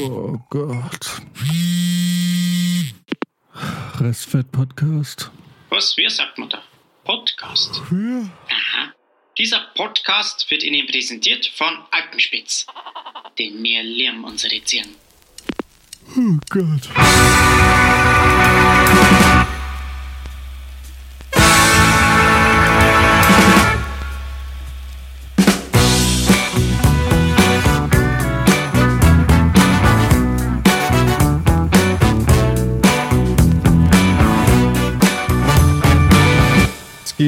Oh Gott. Restfett-Podcast. Was, wie sagt man da? Podcast. Ja. Aha. Dieser Podcast wird Ihnen präsentiert von Alpenspitz. Denn wir lieben unsere Tieren. Oh Gott.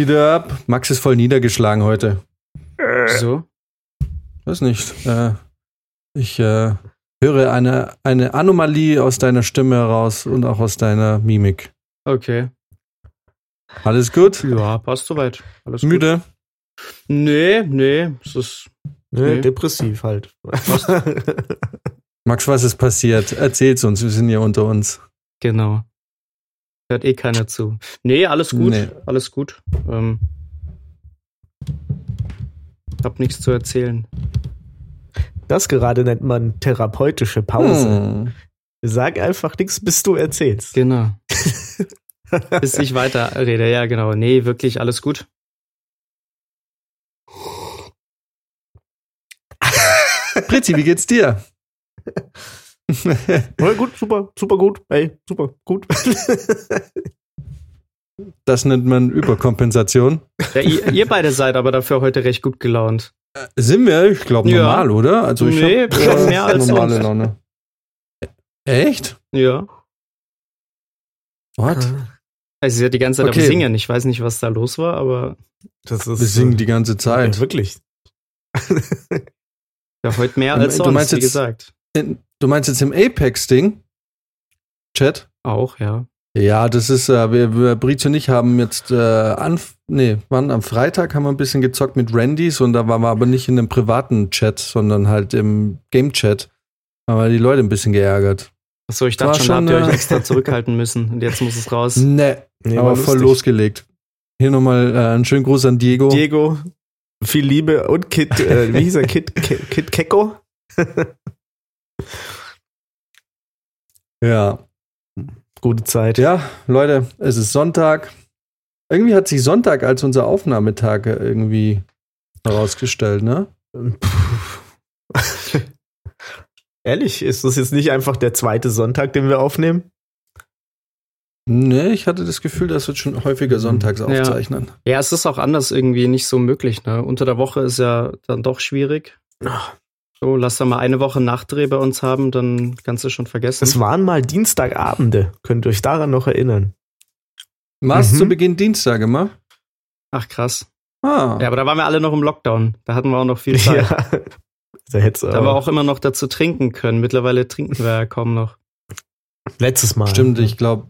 Geht ab. Max ist voll niedergeschlagen heute. So? Weiß nicht. Äh, ich äh, höre eine, eine Anomalie aus deiner Stimme heraus und auch aus deiner Mimik. Okay. Alles gut? Ja, passt soweit. Alles Müde? Gut. Nee, nee, es ist. Ne, Nee. Depressiv halt. Max, was ist passiert? Erzähl's uns, wir sind ja unter uns. Genau. Hört eh keiner zu. Nee, alles gut. Nee. Alles gut. Ähm, hab nichts zu erzählen. Das gerade nennt man therapeutische Pause. Hm. Sag einfach nichts, bis du erzählst. Genau. Bis ich weiter rede. Ja, genau. Nee, wirklich alles gut. Pritzi, wie geht's dir? Ja, gut, super, super gut. Hey, super gut. Das nennt man Überkompensation. Ja, ihr, ihr beide seid aber dafür heute recht gut gelaunt. Sind wir? Ich glaube Ja. normal, oder? Also ich Nee, hab, schon mehr als normale sonst. Laune. Echt? Ja. What? Also sie hat die ganze Zeit Okay. am Singen. Ich weiß nicht, was da los war, aber Das ist Wir singen die ganze Ja, Zeit. wirklich. ja, heute mehr Du als meinst sonst, wie jetzt- gesagt. In, du meinst jetzt im Apex-Ding? Chat? Auch, ja. Ja, das ist, äh, wir, wir Brizio und ich haben jetzt äh, an, nee, wann am Freitag haben wir ein bisschen gezockt mit Randys und da waren wir aber nicht in einem privaten Chat, sondern halt im Game-Chat. Haben wir die Leute ein bisschen geärgert. Achso, ich dachte schon, da schon, habt ihr euch äh, extra zurückhalten müssen und jetzt muss es raus. Nee, Nee, aber voll lustig. losgelegt. Hier nochmal äh, einen schönen Gruß an Diego. Diego, viel Liebe und Kit, äh, wie hieß er? Kit, Kit, Kit Kecko? Ja. Gute Zeit. Ja, Leute, es ist Sonntag. Irgendwie hat sich Sonntag als unser Aufnahmetag irgendwie herausgestellt, ne? Ehrlich, ist das jetzt nicht einfach der zweite Sonntag, den wir aufnehmen? Nee, ich hatte das Gefühl, dass wir schon häufiger sonntags Ja. aufzeichnen. Ja, es ist auch anders irgendwie nicht so möglich. Ne? Unter der Woche ist ja dann doch schwierig. So, lass da mal eine Woche Nachtdreh bei uns haben, dann kannst du schon vergessen. Es waren mal Dienstagabende. Könnt ihr euch daran noch erinnern? Was Mhm. zu Beginn Dienstag immer? Ach krass. Ah. Ja, aber da waren wir alle noch im Lockdown. Da hatten wir auch noch viel Zeit. Ja. Da hätt's Da wir auch immer noch dazu trinken können. Mittlerweile trinken wir ja kaum noch. letztes Mal. Stimmt, ich glaube,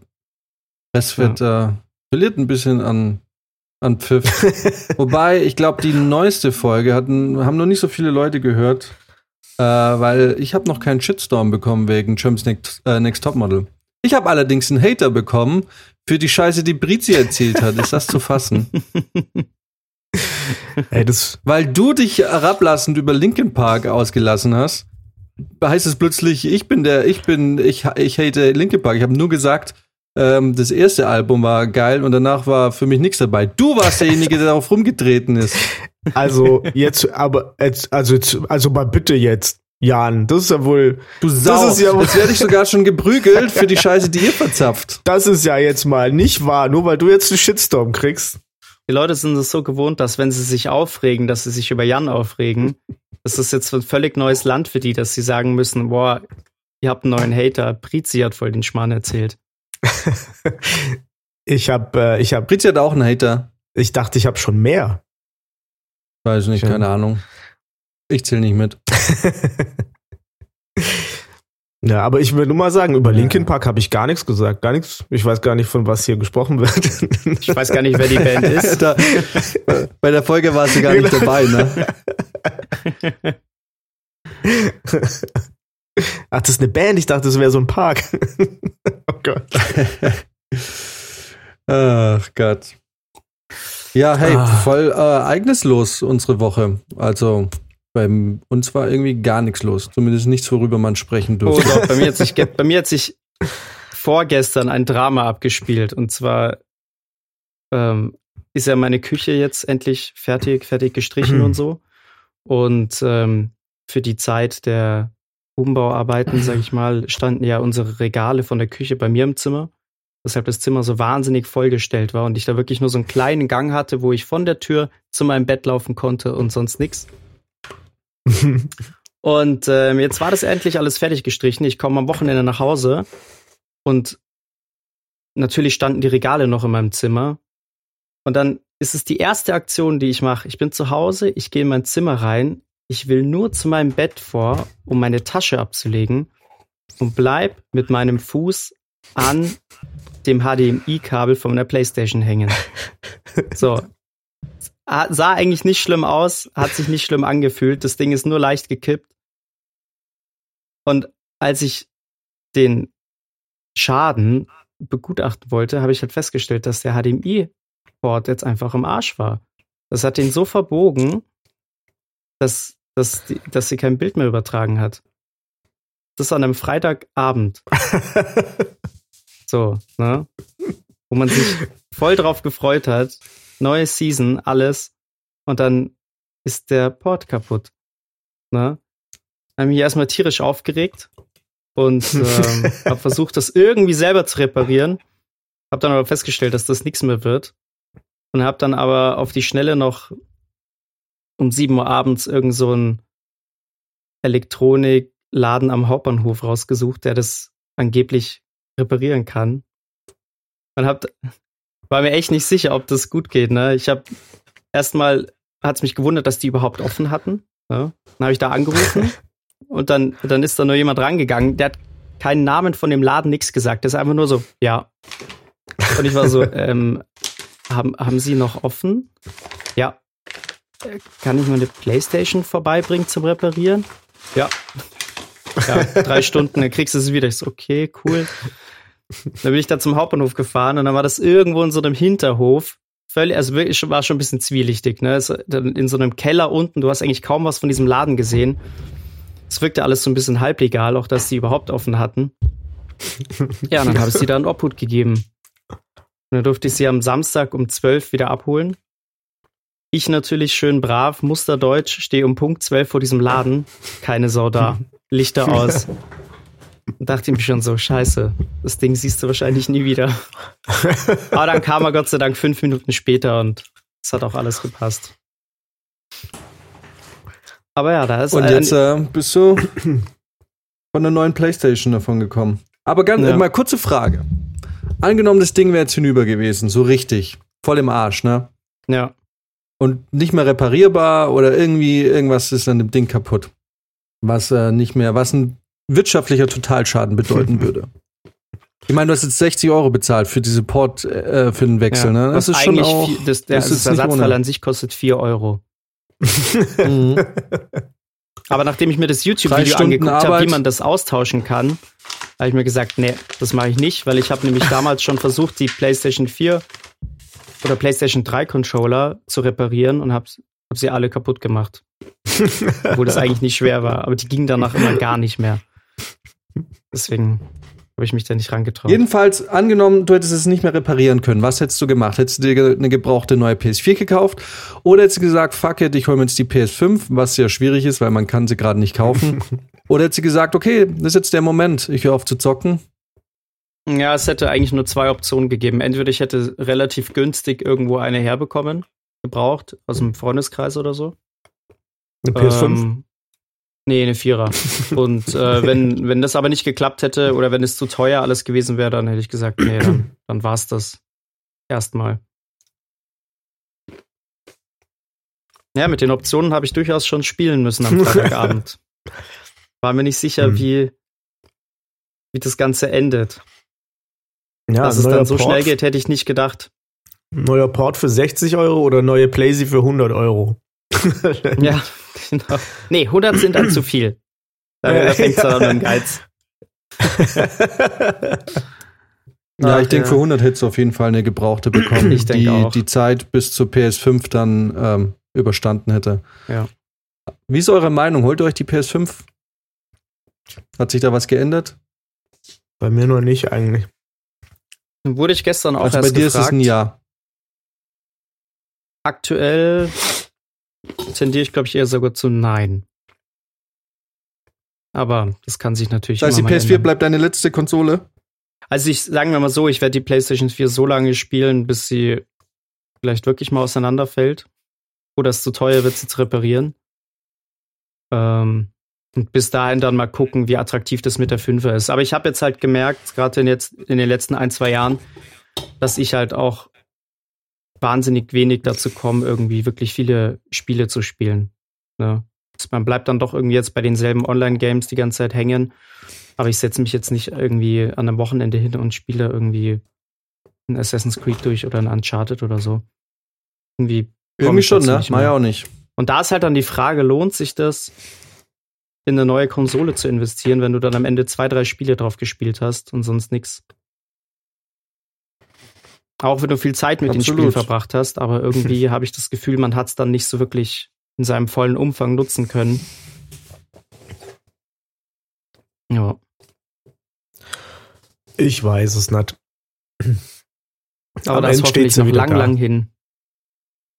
es wird äh, verliert ein bisschen an, an Pfiff. Wobei, ich glaube, die neueste Folge hatten, haben noch nicht so viele Leute gehört, äh, weil ich habe noch keinen Shitstorm bekommen wegen Germ's Next, äh, Next Topmodel. Ich habe allerdings einen Hater bekommen für die Scheiße, die Brizi erzählt hat. Ist das zu fassen? Ey, das, Weil du dich herablassend über Linkin Park ausgelassen hast, heißt es plötzlich, ich bin der, ich bin, ich, ich hate Linkin Park. Ich habe nur gesagt, ähm, das erste Album war geil und danach war für mich nichts dabei. Du warst derjenige, der darauf rumgetreten ist. also jetzt, aber jetzt, also jetzt, also mal bitte jetzt, Jan, das ist ja wohl, Du Sau. ist ja wohl- Jetzt werde ich sogar schon geprügelt für die Scheiße, die ihr verzapft. das ist ja jetzt mal nicht wahr, nur weil du jetzt einen Shitstorm kriegst. Die Leute sind es so gewohnt, dass wenn sie sich aufregen, dass sie sich über Jan aufregen. Das ist jetzt ein völlig neues Land für die, dass sie sagen müssen, boah, ihr habt einen neuen Hater. Prizi hat voll den Schmarrn erzählt. Ich hab, äh, ich hab, Brizi hat auch einen Hater. ich dachte, ich hab schon mehr. Weiß nicht, Tja. keine Ahnung. Ich zähle nicht mit. Ja, aber ich will nur mal sagen, über Ja. Linkin Park habe ich gar nichts gesagt, gar nichts. Ich weiß gar nicht, von was hier gesprochen wird. Ich weiß gar nicht, wer die Band ist. Da, bei der Folge warst du gar nicht dabei, ne? Ach, das ist eine Band. Ich dachte, das wäre so ein Park. oh Gott. Ach Gott. Ja, hey, Ah. voll äh, ereignislos unsere Woche. Also, Bei uns war irgendwie gar nichts los. Zumindest nichts, worüber man sprechen Oh durfte. doch, bei mir hat sich, bei mir hat sich vorgestern ein Drama abgespielt. Und zwar ähm, ist ja meine Küche jetzt endlich fertig, fertig gestrichen und so. Und ähm, für die Zeit der Umbauarbeiten, sag ich mal, standen ja unsere Regale von der Küche bei mir im Zimmer. Weshalb das Zimmer so wahnsinnig vollgestellt war und ich da wirklich nur so einen kleinen Gang hatte, wo ich von der Tür zu meinem Bett laufen konnte und sonst nichts. Und ähm, jetzt war das endlich alles fertig gestrichen. Ich komme am Wochenende nach Hause und natürlich standen die Regale noch in meinem Zimmer. Und dann ist es die erste Aktion, die ich mache. Ich bin zu Hause, ich gehe in mein Zimmer rein, ich will nur zu meinem Bett vor, um meine Tasche abzulegen und bleib mit meinem Fuß an dem HDMI-Kabel von meiner Playstation hängen. So. Ah, Sah eigentlich nicht schlimm aus, hat sich nicht schlimm angefühlt. Das Ding ist nur leicht gekippt. Und als ich den Schaden begutachten wollte, habe ich halt festgestellt, dass der HDMI-Port jetzt einfach im Arsch war. Das hat den so verbogen, dass, dass, die, dass sie kein Bild mehr übertragen hat. Das an einem Freitagabend. So, ne? Wo man sich voll drauf gefreut hat. Neue Season, alles. Und dann ist der Port kaputt. Ne? Haben mich erstmal tierisch aufgeregt und ähm, habe versucht, das irgendwie selber zu reparieren. Hab dann aber festgestellt, dass das nichts mehr wird. Und hab dann aber auf die Schnelle noch um 7 Uhr abends irgend so einen Elektronikladen am Hauptbahnhof rausgesucht, der das angeblich reparieren kann. Und hab, war mir echt nicht sicher, ob das gut geht. Ne? Ich habe erstmal hat es mich gewundert, dass die überhaupt offen hatten. Ja? Dann habe ich da angerufen und dann, dann ist da nur jemand rangegangen, der hat keinen Namen von dem Laden, nichts gesagt. Der ist einfach nur so, ja. Und ich war so, ähm, haben, haben Sie noch offen? Ja. Kann ich mal eine Playstation vorbeibringen zum Reparieren? Ja. Ja, drei Stunden, dann kriegst du es wieder. Ich so, okay, cool. Dann bin ich da zum Hauptbahnhof gefahren und dann war das irgendwo in so einem Hinterhof. Völlig, also wirklich, war schon ein bisschen zwielichtig, ne? Dann In so einem Keller unten, du hast eigentlich kaum was von diesem Laden gesehen. Es wirkte alles so ein bisschen halblegal, auch dass die überhaupt offen hatten. Ja, und dann habe ich sie da in Obhut gegeben. Und dann durfte ich sie am Samstag um 12 wieder abholen. Ich natürlich schön brav, musterdeutsch, stehe um Punkt 12 vor diesem Laden. Keine Sau da. Lichter aus. Und dachte ich mir schon so, scheiße, das Ding siehst du wahrscheinlich nie wieder. Aber dann kam er Gott sei Dank fünf Minuten später und es hat auch alles gepasst. Aber ja, da ist Und ein- jetzt äh, bist du von der neuen Playstation davon gekommen. Aber ganz Ja. mal kurze Frage. Angenommen, das Ding wäre jetzt hinüber gewesen, so richtig, voll im Arsch, ne? ja. Und nicht mehr reparierbar oder irgendwie irgendwas ist an dem Ding kaputt. Was äh, nicht mehr, was ein wirtschaftlicher Totalschaden bedeuten würde. Ich meine, du hast jetzt 60 Euro bezahlt für diese Port, äh, für den Wechsel, ja. ne? Das ist schon auch. viel, das, der, das ist das Ersatzteil an sich kostet 4 Euro. Mhm. Aber nachdem ich mir das YouTube-Video angeguckt habe, wie man das austauschen kann, habe ich mir gesagt, nee, das mache ich nicht, weil ich habe nämlich damals schon versucht, die PlayStation 4 oder PlayStation 3 Controller zu reparieren und habe hab sie alle kaputt gemacht. Obwohl das eigentlich nicht schwer war, aber die gingen danach immer gar nicht mehr. Deswegen habe ich mich da nicht rangetraut. Jedenfalls, angenommen, du hättest es nicht mehr reparieren können. Was hättest du gemacht? Hättest du dir eine gebrauchte neue PS4 gekauft? Oder hättest du gesagt, fuck it, ich hole mir jetzt die PS5, was ja schwierig ist, weil man kann sie gerade nicht kaufen. Oder hättest du gesagt, okay, das ist jetzt der Moment, ich höre auf zu zocken. Ja, es hätte eigentlich nur zwei Optionen gegeben. Entweder ich hätte relativ günstig irgendwo eine herbekommen, gebraucht, aus dem Freundeskreis oder so. Eine PS5? Ähm, nee, eine Vierer. Und äh, wenn, wenn das aber nicht geklappt hätte oder wenn es zu teuer alles gewesen wäre, dann hätte ich gesagt, nee, dann, dann war's das. Erstmal. Ja, mit den Optionen habe ich durchaus schon spielen müssen am Freitagabend. War mir nicht sicher, Hm. wie, wie das Ganze endet. ja, Dass es dann so Port, schnell geht, hätte ich nicht gedacht. Neuer Port für 60 Euro oder neue Playsee für 100 Euro? Ja, genau. Nee, 100 sind dann zu viel. Da, fängt es Ja. dann an mit Geiz. Ja, Ach, ich denke, ja. für 100 hättest du auf jeden Fall eine gebrauchte bekommen, Ich die auch. die Zeit bis zur PS5 dann ähm, überstanden hätte. Ja. Wie ist eure Meinung? Holt ihr euch die PS5? Hat sich da was geändert? Bei mir noch nicht eigentlich. Wurde ich gestern auch also bei erst dir gefragt. ist es ein Ja. Aktuell tendiere ich, glaube ich, eher sogar zu Nein. Aber das kann sich natürlich Das heißt, die immer mal PS4 ändern. bleibt deine letzte Konsole? Also ich sagen wir mal so, ich werde die PlayStation 4 so lange spielen, bis sie vielleicht wirklich mal auseinanderfällt. Oder es zu teuer wird, sie zu reparieren. Ähm, und bis dahin dann mal gucken, wie attraktiv das mit der 5er ist. Aber ich habe jetzt halt gemerkt, gerade in, jetzt, in den letzten ein, zwei Jahren, dass ich halt auch wahnsinnig wenig dazu komme, irgendwie wirklich viele Spiele zu spielen. Ne? Also Man bleibt dann doch irgendwie jetzt bei denselben Online-Games die ganze Zeit hängen. Aber ich setze mich jetzt nicht irgendwie an einem Wochenende hin und spiele irgendwie ein Assassin's Creed durch oder ein Uncharted oder so. Irgendwie. Irgendwie ich schon, ne? Mach ja auch nicht. Und da ist halt dann die Frage, lohnt sich das, in eine neue Konsole zu investieren, wenn du dann am Ende zwei, drei Spiele drauf gespielt hast und sonst nix? Auch wenn du viel Zeit mit den Absolut. Spielen verbracht hast, aber irgendwie habe ich das Gefühl, man hat es dann nicht so wirklich in seinem vollen Umfang nutzen können. Ja. Ich weiß es nicht. Aber Am das Ende steht hoffentlich noch lang, da. lang hin.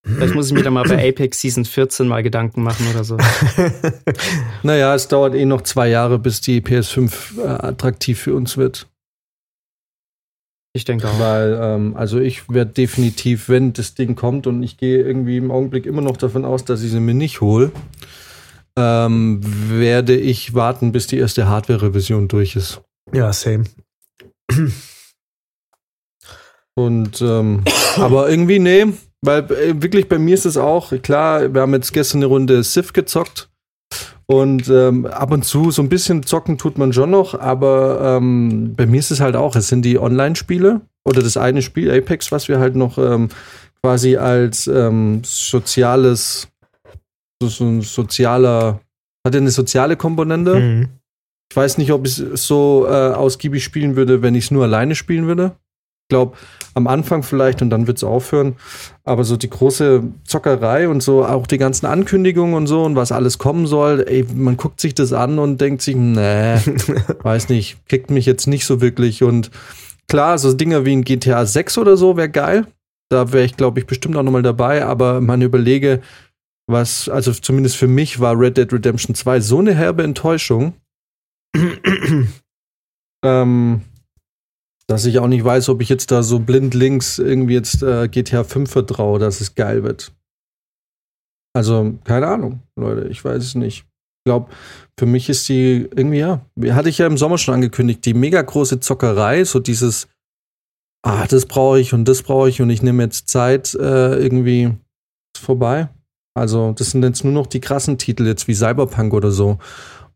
Vielleicht muss ich mir dann mal bei Apex Season 14 mal Gedanken machen oder so. Naja, es dauert eh noch zwei Jahre, bis die PS5 äh, attraktiv für uns wird. Ich denke auch. Weil, ähm, also ich werde definitiv, wenn das Ding kommt und ich gehe irgendwie im Augenblick immer noch davon aus, dass ich sie mir nicht hole, ähm, werde ich warten, bis die erste Hardware-Revision durch ist. ja, same. Und ähm, aber irgendwie, nee, weil äh, wirklich bei mir ist es auch, klar, wir haben jetzt gestern eine Runde Civ gezockt. Und ähm, ab und zu so ein bisschen zocken tut man schon noch, aber ähm, bei mir ist es halt auch, es sind die Online-Spiele oder das eine Spiel, Apex, was wir halt noch ähm, quasi als ähm, soziales, so, so ein sozialer, hat ja eine soziale Komponente. Mhm. Ich weiß nicht, ob ich es so äh, ausgiebig spielen würde, wenn ich es nur alleine spielen würde. Ich glaube, am Anfang vielleicht und dann wird es aufhören. Aber so die große Zockerei und so, auch die ganzen Ankündigungen und so und was alles kommen soll, ey, man guckt sich das an und denkt sich, nee, weiß nicht, kriegt mich jetzt nicht so wirklich. Und klar, so Dinger wie ein GTA 6 oder so wäre geil. Da wäre ich, glaube ich, bestimmt auch nochmal dabei, aber man überlege, was, also zumindest für mich war Red Dead Redemption 2 so eine herbe Enttäuschung ähm, dass ich auch nicht weiß, ob ich jetzt da so blind links irgendwie jetzt äh, GTA 5 vertraue, dass es geil wird. Also, keine Ahnung, Leute, ich weiß es nicht. Ich glaube, für mich ist die irgendwie, ja, hatte ich ja im Sommer schon angekündigt, die mega große Zockerei, so dieses, ah, das brauche ich und das brauche ich und ich nehme jetzt Zeit, äh, irgendwie ist vorbei. Also, das sind jetzt nur noch die krassen Titel, jetzt wie Cyberpunk oder so.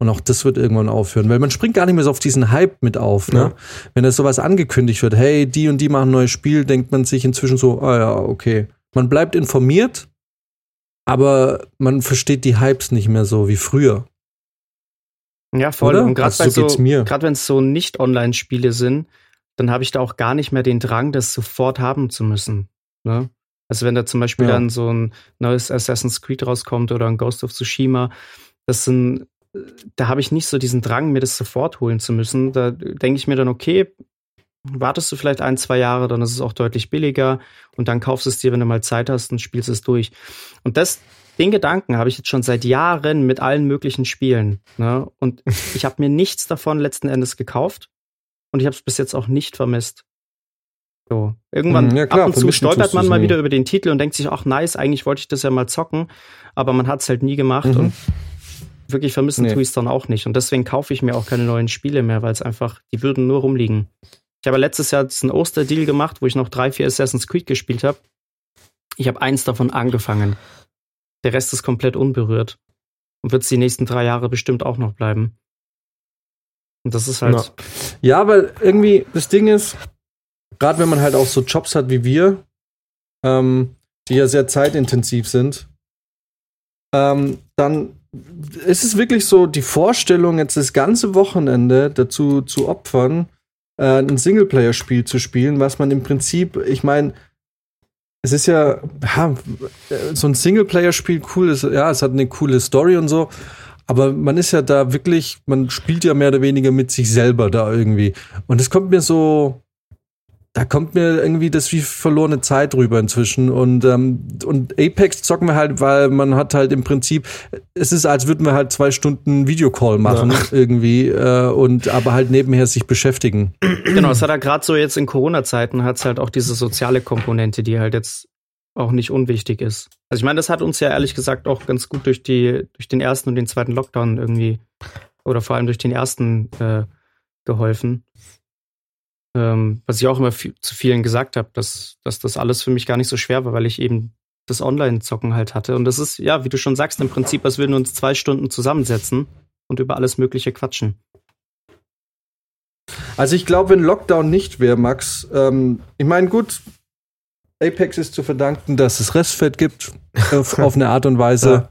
Und auch das wird irgendwann aufhören, weil man springt gar nicht mehr so auf diesen Hype mit auf. Ne? Ja. Wenn da sowas angekündigt wird, hey, die und die machen ein neues Spiel, denkt man sich inzwischen so, ah ja, okay. Man bleibt informiert, aber man versteht die Hypes nicht mehr so wie früher. Ja, voll. Oder? Und gerade Also so so, wenn es so nicht Online-Spiele sind, dann habe ich da auch gar nicht mehr den Drang, das sofort haben zu müssen. Ne? Also wenn da zum Beispiel Ja. dann so ein neues Assassin's Creed rauskommt oder ein Ghost of Tsushima, das sind, da habe ich nicht so diesen Drang, mir das sofort holen zu müssen. Da denke ich mir dann, okay, wartest du vielleicht ein, zwei Jahre, dann ist es auch deutlich billiger und dann kaufst du es dir, wenn du mal Zeit hast und spielst es durch. Und das, den Gedanken habe ich jetzt schon seit Jahren mit allen möglichen Spielen. Ne? Und ich habe mir nichts davon letzten Endes gekauft und ich habe es bis jetzt auch nicht vermisst. So. Irgendwann Mhm, ja, klar, ab und zu stolpert man mal nie. wieder über den Titel und denkt sich, ach nice, eigentlich wollte ich das ja mal zocken, aber man hat es halt nie gemacht Mhm. und wirklich vermissen Nee. tue ich es dann auch nicht. Und deswegen kaufe ich mir auch keine neuen Spiele mehr, weil es einfach, die würden nur rumliegen. Ich habe letztes Jahr diesen Osterdeal gemacht, wo ich noch drei, vier Assassin's Creed gespielt habe. Ich habe eins davon angefangen. Der Rest ist komplett unberührt. Und wird es die nächsten drei Jahre bestimmt auch noch bleiben. Und das ist halt. Ja, weil irgendwie das Ding ist, gerade wenn man halt auch so Jobs hat wie wir, ähm, die ja sehr zeitintensiv sind, ähm, dann ist es wirklich so die Vorstellung, jetzt das ganze Wochenende dazu zu opfern, äh, ein Singleplayer-Spiel zu spielen, was man im Prinzip, ich meine, es ist ja, ja so ein Singleplayer-Spiel cool ist, ja, es hat eine coole Story und so. Aber man ist ja da wirklich, man spielt ja mehr oder weniger mit sich selber da irgendwie. Und es kommt mir so, da kommt mir irgendwie das wie verlorene Zeit rüber inzwischen. Und, ähm, und Apex zocken wir halt, weil man hat halt im Prinzip, es ist, als würden wir halt zwei Stunden Videocall machen ja. irgendwie äh, und aber halt nebenher sich beschäftigen. Genau, es hat ja gerade so jetzt in Corona-Zeiten hat es halt auch diese soziale Komponente, die halt jetzt auch nicht unwichtig ist. Also ich meine, das hat uns ja ehrlich gesagt auch ganz gut durch die, durch den ersten und den zweiten Lockdown irgendwie, oder vor allem durch den ersten äh, geholfen. Ähm, was ich auch immer zu vielen gesagt habe, dass, dass das alles für mich gar nicht so schwer war, weil ich eben das Online-Zocken halt hatte. Und das ist, ja, wie du schon sagst, im Prinzip, als würden wir uns zwei Stunden zusammensetzen und über alles Mögliche quatschen. Also ich glaube, wenn Lockdown nicht wäre, Max, ähm, ich meine, gut, Apex ist zu verdanken, dass es Restfett gibt, auf, auf eine Art und Weise. Ja.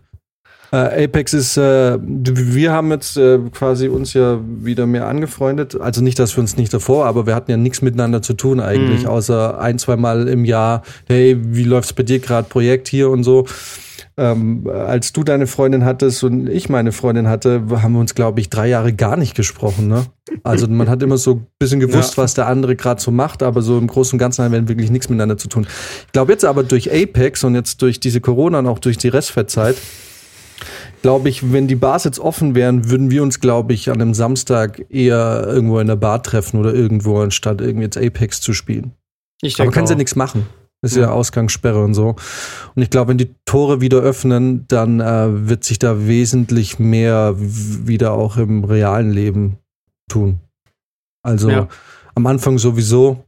Äh, Apex ist, äh, wir haben jetzt äh, quasi uns ja wieder mehr angefreundet. Also nicht, dass wir uns nicht davor, aber wir hatten ja nichts miteinander zu tun eigentlich, mhm. außer ein, zwei Mal im Jahr, hey, wie läuft's bei dir gerade, Projekt hier und so. Ähm, als du deine Freundin hattest und ich meine Freundin hatte, haben wir uns, glaube ich, drei Jahre gar nicht gesprochen. Ne? Also man hat immer so ein bisschen gewusst, ja. was der andere gerade so macht, aber so im Großen und Ganzen haben wir wirklich nichts miteinander zu tun. Ich glaube jetzt aber durch Apex und jetzt durch diese Corona und auch durch die Restfettzeit, glaube ich, wenn die Bars jetzt offen wären, würden wir uns, glaube ich, an einem Samstag eher irgendwo in der Bar treffen oder irgendwo, anstatt irgendwie jetzt Apex zu spielen. Ich aber können sie ja nichts machen. ist ja. ja Ausgangssperre und so. Und ich glaube, wenn die Tore wieder öffnen, dann äh, wird sich da wesentlich mehr wieder auch im realen Leben tun. Also ja. am Anfang sowieso.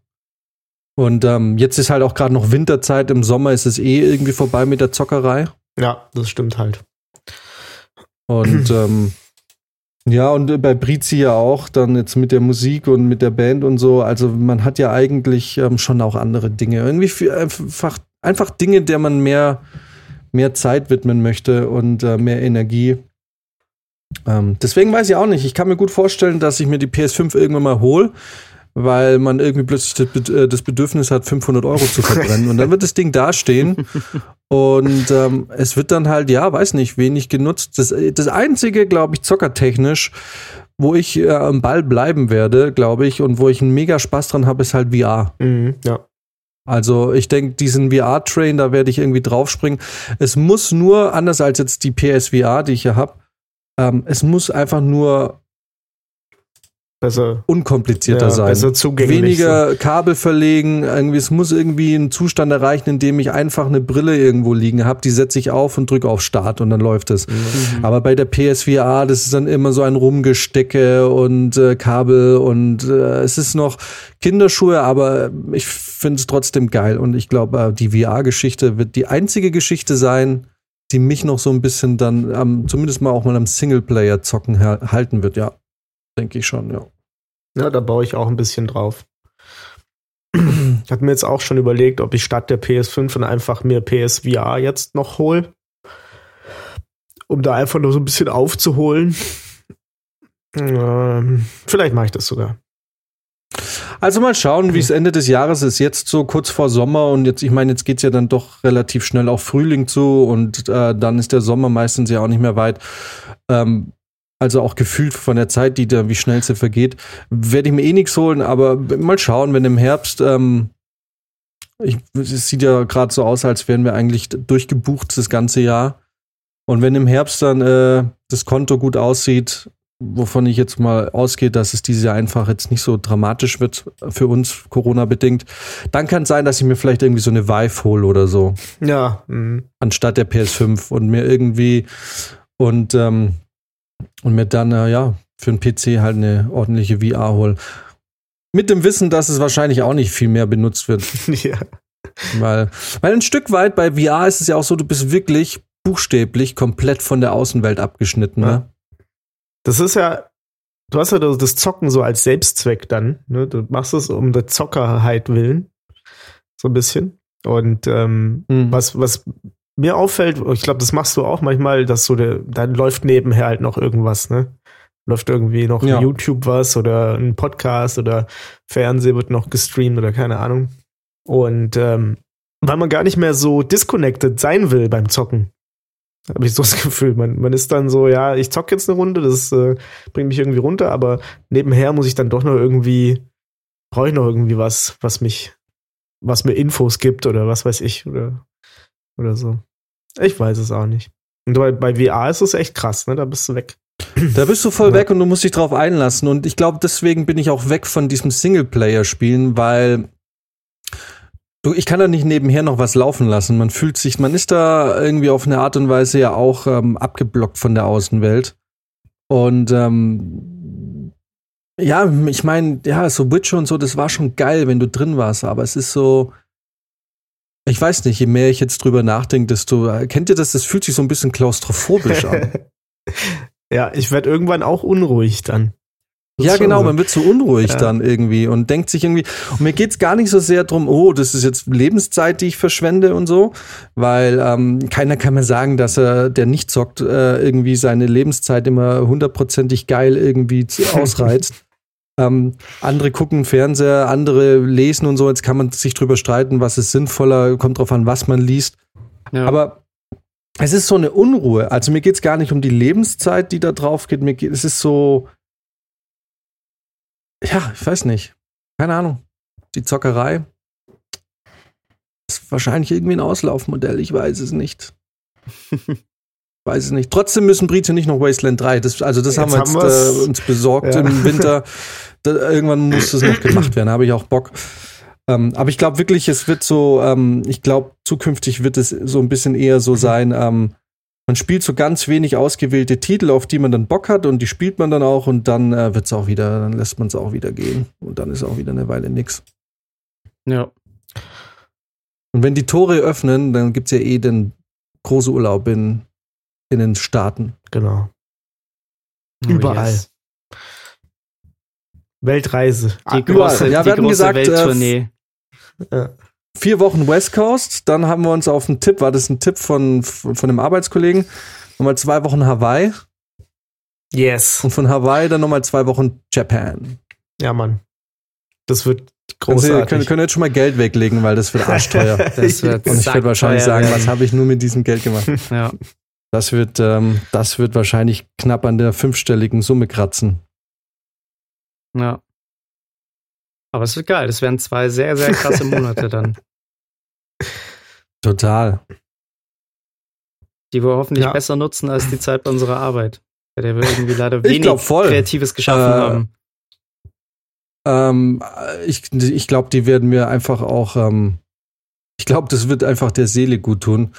Und ähm, jetzt ist halt auch gerade noch Winterzeit. Im Sommer ist es eh irgendwie vorbei mit der Zockerei. Ja, das stimmt halt. Und ähm, ja, und bei Brizi ja auch, dann jetzt mit der Musik und mit der Band und so. Also man hat ja eigentlich ähm, schon auch andere Dinge. Irgendwie einfach, einfach Dinge, der man mehr, mehr Zeit widmen möchte und äh, mehr Energie. Ähm, deswegen weiß ich auch nicht. Ich kann mir gut vorstellen, dass ich mir die PS5 irgendwann mal hole weil man irgendwie plötzlich äh, das Bedürfnis hat, 500 Euro zu verbrennen. Und dann wird das Ding dastehen und ähm, es wird dann halt, ja, weiß nicht, wenig genutzt. Das, das Einzige, glaube ich, zockertechnisch, wo ich äh, am Ball bleiben werde, glaube ich, und wo ich einen mega Spaß dran habe, ist halt VR. Mhm, ja. Also ich denke, diesen VR-Train, da werde ich irgendwie draufspringen. Es muss nur, anders als jetzt die PSVR, die ich ja habe, ähm, es muss einfach nur besser unkomplizierter ja, sein. Besser zugänglich Weniger sein. Kabel verlegen, irgendwie es muss irgendwie einen Zustand erreichen, in dem ich einfach eine Brille irgendwo liegen habe, die setze ich auf und drücke auf Start und dann läuft es. Mhm. Aber bei der PSVR, das ist dann immer so ein Rumgestecke und äh, Kabel und äh, es ist noch Kinderschuhe, aber ich finde es trotzdem geil und ich glaube, äh, die VR-Geschichte wird die einzige Geschichte sein, die mich noch so ein bisschen dann ähm, zumindest mal auch mal am Singleplayer zocken halten wird, ja denke ich schon, ja. Ja, da baue ich auch ein bisschen drauf. Ich hatte mir jetzt auch schon überlegt, ob ich statt der PS5 dann einfach mir PSVR jetzt noch hole. Um da einfach nur so ein bisschen aufzuholen. Ähm, vielleicht mache ich das sogar. Also mal schauen, wie es Ende des Jahres ist. Jetzt so kurz vor Sommer und jetzt, ich meine, jetzt geht es ja dann doch relativ schnell auf Frühling zu und äh, dann ist der Sommer meistens ja auch nicht mehr weit. Ähm, also auch gefühlt von der Zeit, die da, wie schnell sie vergeht, werde ich mir eh nichts holen, aber mal schauen, wenn im Herbst, ähm, ich, es sieht ja gerade so aus, als wären wir eigentlich durchgebucht das ganze Jahr. Und wenn im Herbst dann äh, das Konto gut aussieht, wovon ich jetzt mal ausgehe, dass es dieses Jahr einfach jetzt nicht so dramatisch wird für uns, Corona-bedingt, dann kann es sein, dass ich mir vielleicht irgendwie so eine Vive hole oder so. Ja. Mh. Anstatt der PS5 und mir irgendwie und ähm, und mir dann, äh, ja, für einen PC halt eine ordentliche VR holen. Mit dem Wissen, dass es wahrscheinlich auch nicht viel mehr benutzt wird. ja. Weil, weil ein Stück weit bei VR ist es ja auch so, du bist wirklich buchstäblich komplett von der Außenwelt abgeschnitten. Ja. Ne? Das ist ja, du hast ja das Zocken so als Selbstzweck dann. Ne? Du machst es um der Zockerheit willen. So ein bisschen. Und ähm, mhm. was, was mir auffällt, ich glaube, das machst du auch manchmal, dass so der, dann läuft nebenher halt noch irgendwas, ne? Läuft irgendwie noch ja. YouTube was oder ein Podcast oder Fernsehen wird noch gestreamt oder keine Ahnung. Und ähm, weil man gar nicht mehr so disconnected sein will beim Zocken. Habe ich so das Gefühl. Man, man ist dann so, ja, ich zocke jetzt eine Runde, das äh, bringt mich irgendwie runter, aber nebenher muss ich dann doch noch irgendwie, brauche ich noch irgendwie was, was mich, was mir Infos gibt oder was weiß ich oder, oder so. Ich weiß es auch nicht. Und bei, bei VR ist es echt krass, ne? Da bist du weg. Da bist du voll ja. weg und du musst dich drauf einlassen. Und ich glaube, deswegen bin ich auch weg von diesem Singleplayer-Spielen, weil du, ich kann da nicht nebenher noch was laufen lassen. Man fühlt sich, man ist da irgendwie auf eine Art und Weise ja auch ähm, abgeblockt von der Außenwelt. Und ähm, ja, ich meine, ja, so Witcher und so, das war schon geil, wenn du drin warst, aber es ist so, ich weiß nicht, je mehr ich jetzt drüber nachdenke, desto, kennt ihr das, das fühlt sich so ein bisschen klaustrophobisch an. Ja, ich werde irgendwann auch unruhig dann. Ja, genau, man wird so unruhig ja. dann irgendwie und denkt sich irgendwie, und mir geht's gar nicht so sehr drum, oh, das ist jetzt Lebenszeit, die ich verschwende und so, weil ähm, keiner kann mir sagen, dass er, der nicht zockt, äh, irgendwie seine Lebenszeit immer hundertprozentig geil irgendwie ausreizt. Ähm, andere gucken Fernseher, andere lesen und so, jetzt kann man sich drüber streiten, was ist sinnvoller, kommt drauf an, was man liest. Ja. Aber es ist so eine Unruhe. Also mir geht es gar nicht um die Lebenszeit, die da drauf geht. Mir geht, es ist so, ja, ich weiß nicht. Keine Ahnung. Die Zockerei ist wahrscheinlich irgendwie ein Auslaufmodell. Ich weiß es nicht. weiß es nicht. Trotzdem müssen Brite nicht noch Wasteland 3. Das, also das jetzt haben wir jetzt haben äh, uns besorgt ja. im Winter. Da, irgendwann muss das noch gemacht werden. Da habe ich auch Bock. Ähm, aber ich glaube wirklich, es wird so, ähm, ich glaube, zukünftig wird es so ein bisschen eher so sein, ähm, man spielt so ganz wenig ausgewählte Titel, auf die man dann Bock hat und die spielt man dann auch und dann äh, wird es auch wieder, dann lässt man es auch wieder gehen und dann ist auch wieder eine Weile nix. Ja. Und wenn die Tore öffnen, dann gibt es ja eh den großen Urlaub in, in den Staaten. Genau. Oh, Überall. Yes. Weltreise. Die große, ja, wir die große gesagt, äh, Welttournee. Äh, vier Wochen West Coast, dann haben wir uns auf einen Tipp, war das ein Tipp von, von, einem Arbeitskollegen, nochmal zwei Wochen Hawaii. Yes. Und von Hawaii dann nochmal zwei Wochen Japan. Ja, Mann. Das wird großartig. Sie können, können jetzt schon mal Geld weglegen, weil das wird arschteuer. das wird Und ich werde wahrscheinlich sagen, was habe ich nur mit diesem Geld gemacht? ja. Das wird, ähm, das wird wahrscheinlich knapp an der fünfstelligen Summe kratzen. Ja. Aber es wird geil. Das wären zwei sehr, sehr krasse Monate dann. Total. Die wir hoffentlich ja. besser nutzen als die Zeit bei unserer Arbeit. Bei der wir irgendwie leider wenig Kreatives geschaffen äh, haben. Ähm, ich ich glaube, die werden wir einfach auch ähm, ich glaube, das wird einfach der Seele gut tun.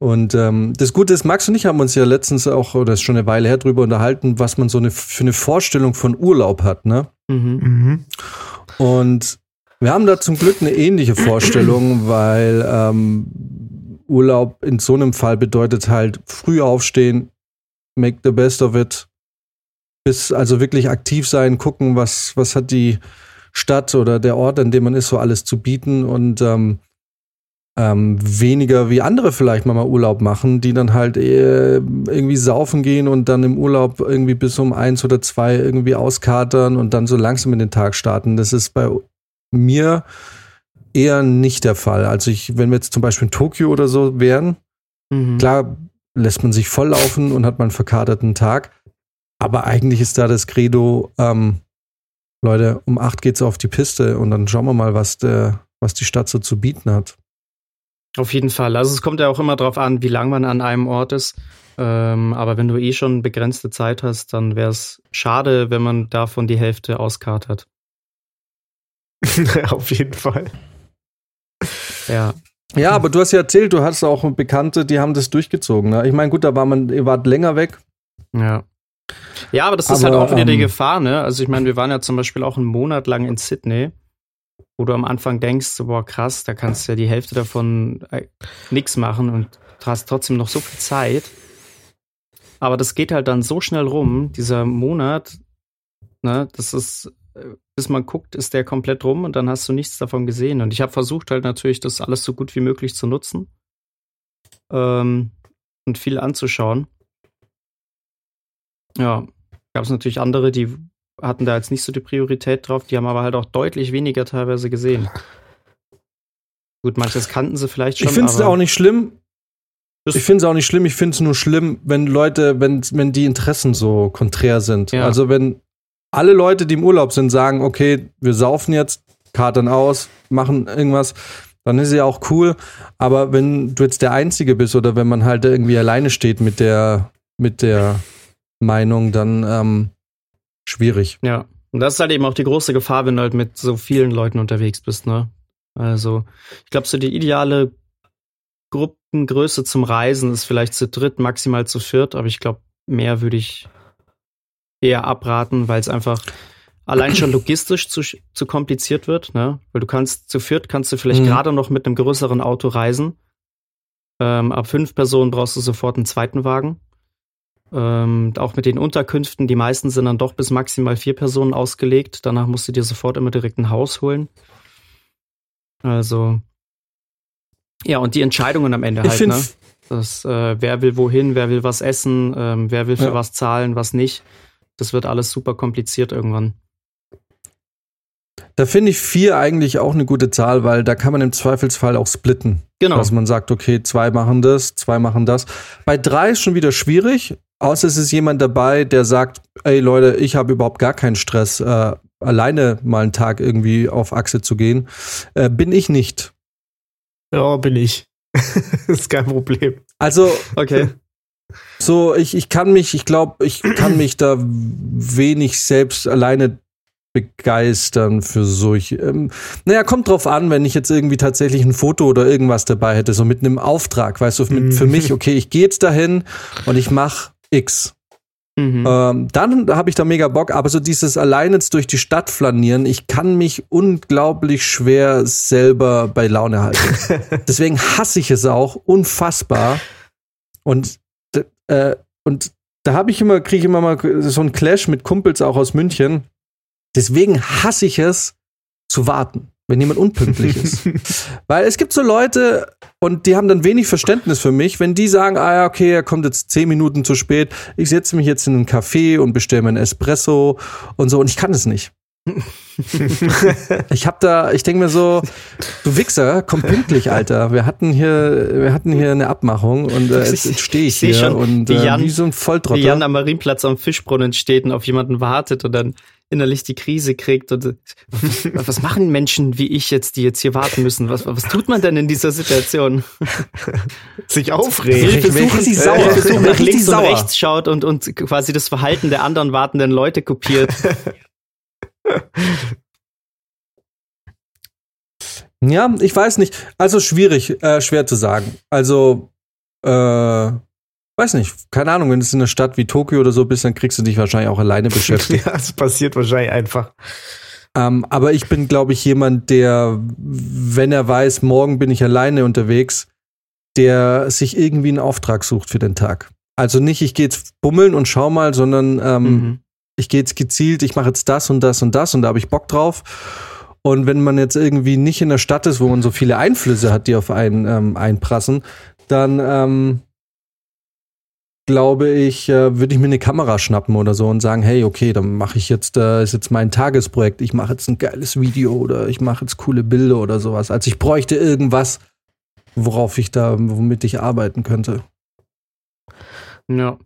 Und ähm, das Gute ist, Max und ich haben uns ja letztens auch, oder ist schon eine Weile her, drüber unterhalten, was man so eine, für eine Vorstellung von Urlaub hat, ne? Mhm. mhm. Und wir haben da zum Glück eine ähnliche Vorstellung, weil ähm, Urlaub in so einem Fall bedeutet halt früh aufstehen, make the best of it, bis also wirklich aktiv sein, gucken, was, was hat die Stadt oder der Ort, an dem man ist, so alles zu bieten und ähm, ähm, weniger wie andere vielleicht mal, mal Urlaub machen, die dann halt äh, irgendwie saufen gehen und dann im Urlaub irgendwie bis um eins oder zwei irgendwie auskatern und dann so langsam in den Tag starten. Das ist bei mir eher nicht der Fall. Also ich, wenn wir jetzt zum Beispiel in Tokio oder so wären, mhm. klar lässt man sich volllaufen und hat man einen verkaterten Tag. Aber eigentlich ist da das Credo, ähm, Leute, um acht geht's auf die Piste und dann schauen wir mal, was der, was die Stadt so zu bieten hat. Auf jeden Fall. Also es kommt ja auch immer darauf an, wie lang man an einem Ort ist. Ähm, aber wenn du eh schon begrenzte Zeit hast, dann wäre es schade, wenn man davon die Hälfte auskatert. Auf jeden Fall. Ja. Ja, aber du hast ja erzählt, du hast auch Bekannte, die haben das durchgezogen. Ne? Ich meine, gut, da war man, ihr wart länger weg. Ja. Ja, aber das ist aber, halt auch wieder ähm, die Gefahr, ne? Also ich meine, wir waren ja zum Beispiel auch einen Monat lang in Sydney wo du am Anfang denkst, boah, krass, da kannst du ja die Hälfte davon äh, nichts machen und hast trotzdem noch so viel Zeit. Aber das geht halt dann so schnell rum, dieser Monat, ne, das ist, äh, bis man guckt, ist der komplett rum und dann hast du nichts davon gesehen. Und ich habe versucht halt natürlich, das alles so gut wie möglich zu nutzen ähm, und viel anzuschauen. Ja, gab es natürlich andere, die hatten da jetzt nicht so die Priorität drauf, die haben aber halt auch deutlich weniger teilweise gesehen. Gut, manches kannten sie vielleicht schon. Ich finde es auch nicht schlimm. Ich finde es auch nicht schlimm. Ich finde es nur schlimm, wenn Leute, wenn, wenn die Interessen so konträr sind. Ja. Also wenn alle Leute, die im Urlaub sind, sagen, okay, wir saufen jetzt, karten aus, machen irgendwas, dann ist ja auch cool. Aber wenn du jetzt der Einzige bist oder wenn man halt irgendwie alleine steht mit der, mit der Meinung, dann ähm, schwierig. Ja. Und das ist halt eben auch die große Gefahr, wenn du halt mit so vielen Leuten unterwegs bist, ne? Also, ich glaube, so die ideale Gruppengröße zum Reisen ist vielleicht zu dritt, maximal zu viert, aber ich glaube, mehr würde ich eher abraten, weil es einfach allein schon logistisch zu, zu kompliziert wird, ne? Weil du kannst zu viert kannst du vielleicht mhm. gerade noch mit einem größeren Auto reisen. Ähm, ab fünf Personen brauchst du sofort einen zweiten Wagen. Ähm, auch mit den Unterkünften, die meisten sind dann doch bis maximal vier Personen ausgelegt. Danach musst du dir sofort immer direkt ein Haus holen. Also, ja, und die Entscheidungen am Ende halt, ne? Das, äh, wer will wohin, wer will was essen, ähm, wer will für ja. was zahlen, was nicht. Das wird alles super kompliziert irgendwann. Da finde ich vier eigentlich auch eine gute Zahl, weil da kann man im Zweifelsfall auch splitten. Genau. Dass man sagt, okay, zwei machen das, zwei machen das. Bei drei ist schon wieder schwierig, außer es ist jemand dabei, der sagt, ey Leute, ich habe überhaupt gar keinen Stress. Äh, alleine mal einen Tag irgendwie auf Achse zu gehen. Äh, bin ich nicht. Ja, bin ich. ist kein Problem. Also, okay. So, ich, ich kann mich, ich glaube, ich kann mich da wenig selbst alleine begeistern für solche. Ähm, naja, kommt drauf an, wenn ich jetzt irgendwie tatsächlich ein Foto oder irgendwas dabei hätte, so mit einem Auftrag, weißt du, mit, für mich, okay, ich gehe jetzt dahin und ich mache X. Mhm. Ähm, dann habe ich da mega Bock, aber so dieses alleine durch die Stadt flanieren, ich kann mich unglaublich schwer selber bei Laune halten. Deswegen hasse ich es auch unfassbar. Und, äh, und da habe ich immer, kriege ich immer mal so einen Clash mit Kumpels auch aus München. Deswegen hasse ich es zu warten wenn jemand unpünktlich ist. Weil es gibt so Leute, und die haben dann wenig Verständnis für mich, wenn die sagen, ah ja, okay, er kommt jetzt zehn Minuten zu spät, ich setze mich jetzt in einen Café und bestelle mir einen Espresso und so, und ich kann es nicht. ich hab da, ich denke mir so, du Wichser, komm pünktlich, Alter. Wir hatten hier, wir hatten hier eine Abmachung und äh, jetzt, jetzt stehe ich, ich hier und wie, Jan, äh, wie so ein Volltrottel. Wie Jan am Marienplatz am Fischbrunnen steht und auf jemanden wartet und dann innerlich die Krise kriegt. Und äh, was machen Menschen wie ich jetzt, die jetzt hier warten müssen? Was, was tut man denn in dieser Situation? Sich aufregen. Hilfe suchen, sie sauer. Hilfe nach links und rechts schaut und, und quasi das Verhalten der anderen wartenden Leute kopiert. Ja, ich weiß nicht. Also schwierig, äh, schwer zu sagen. Also, äh, Weiß nicht, keine Ahnung, wenn du in einer Stadt wie Tokio oder so bist, dann kriegst du dich wahrscheinlich auch alleine beschäftigt. ja, es passiert wahrscheinlich einfach. Ähm, aber ich bin, glaube ich, jemand, der, wenn er weiß, morgen bin ich alleine unterwegs, der sich irgendwie einen Auftrag sucht für den Tag. Also nicht, ich gehe jetzt bummeln und schau mal, sondern ähm, mhm. ich gehe jetzt gezielt, ich mache jetzt das und das und das und da habe ich Bock drauf. Und wenn man jetzt irgendwie nicht in der Stadt ist, wo man so viele Einflüsse hat, die auf einen ähm, einprassen, dann ähm, glaube ich, äh, würde ich mir eine Kamera schnappen oder so und sagen, hey, okay, dann mache ich jetzt, äh, ist jetzt mein Tagesprojekt, ich mache jetzt ein geiles Video oder ich mache jetzt coole Bilder oder sowas. Also ich bräuchte irgendwas, worauf ich da, womit ich arbeiten könnte. Ja.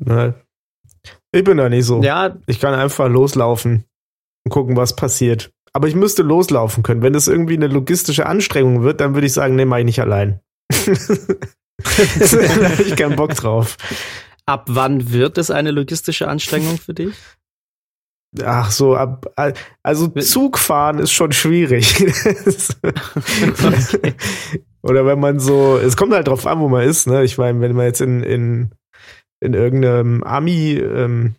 Ich bin da nicht so. Ja. Ich kann einfach loslaufen und gucken, was passiert. Aber ich müsste loslaufen können. Wenn das irgendwie eine logistische Anstrengung wird, dann würde ich sagen, nee, mach ich nicht allein. da habe ich keinen Bock drauf. Ab wann wird es eine logistische Anstrengung für dich? Ach so, ab, also Zugfahren ist schon schwierig. okay. Oder wenn man so, es kommt halt drauf an, wo man ist, ne? Ich meine, wenn man jetzt in, in, in irgendeinem Ami ähm,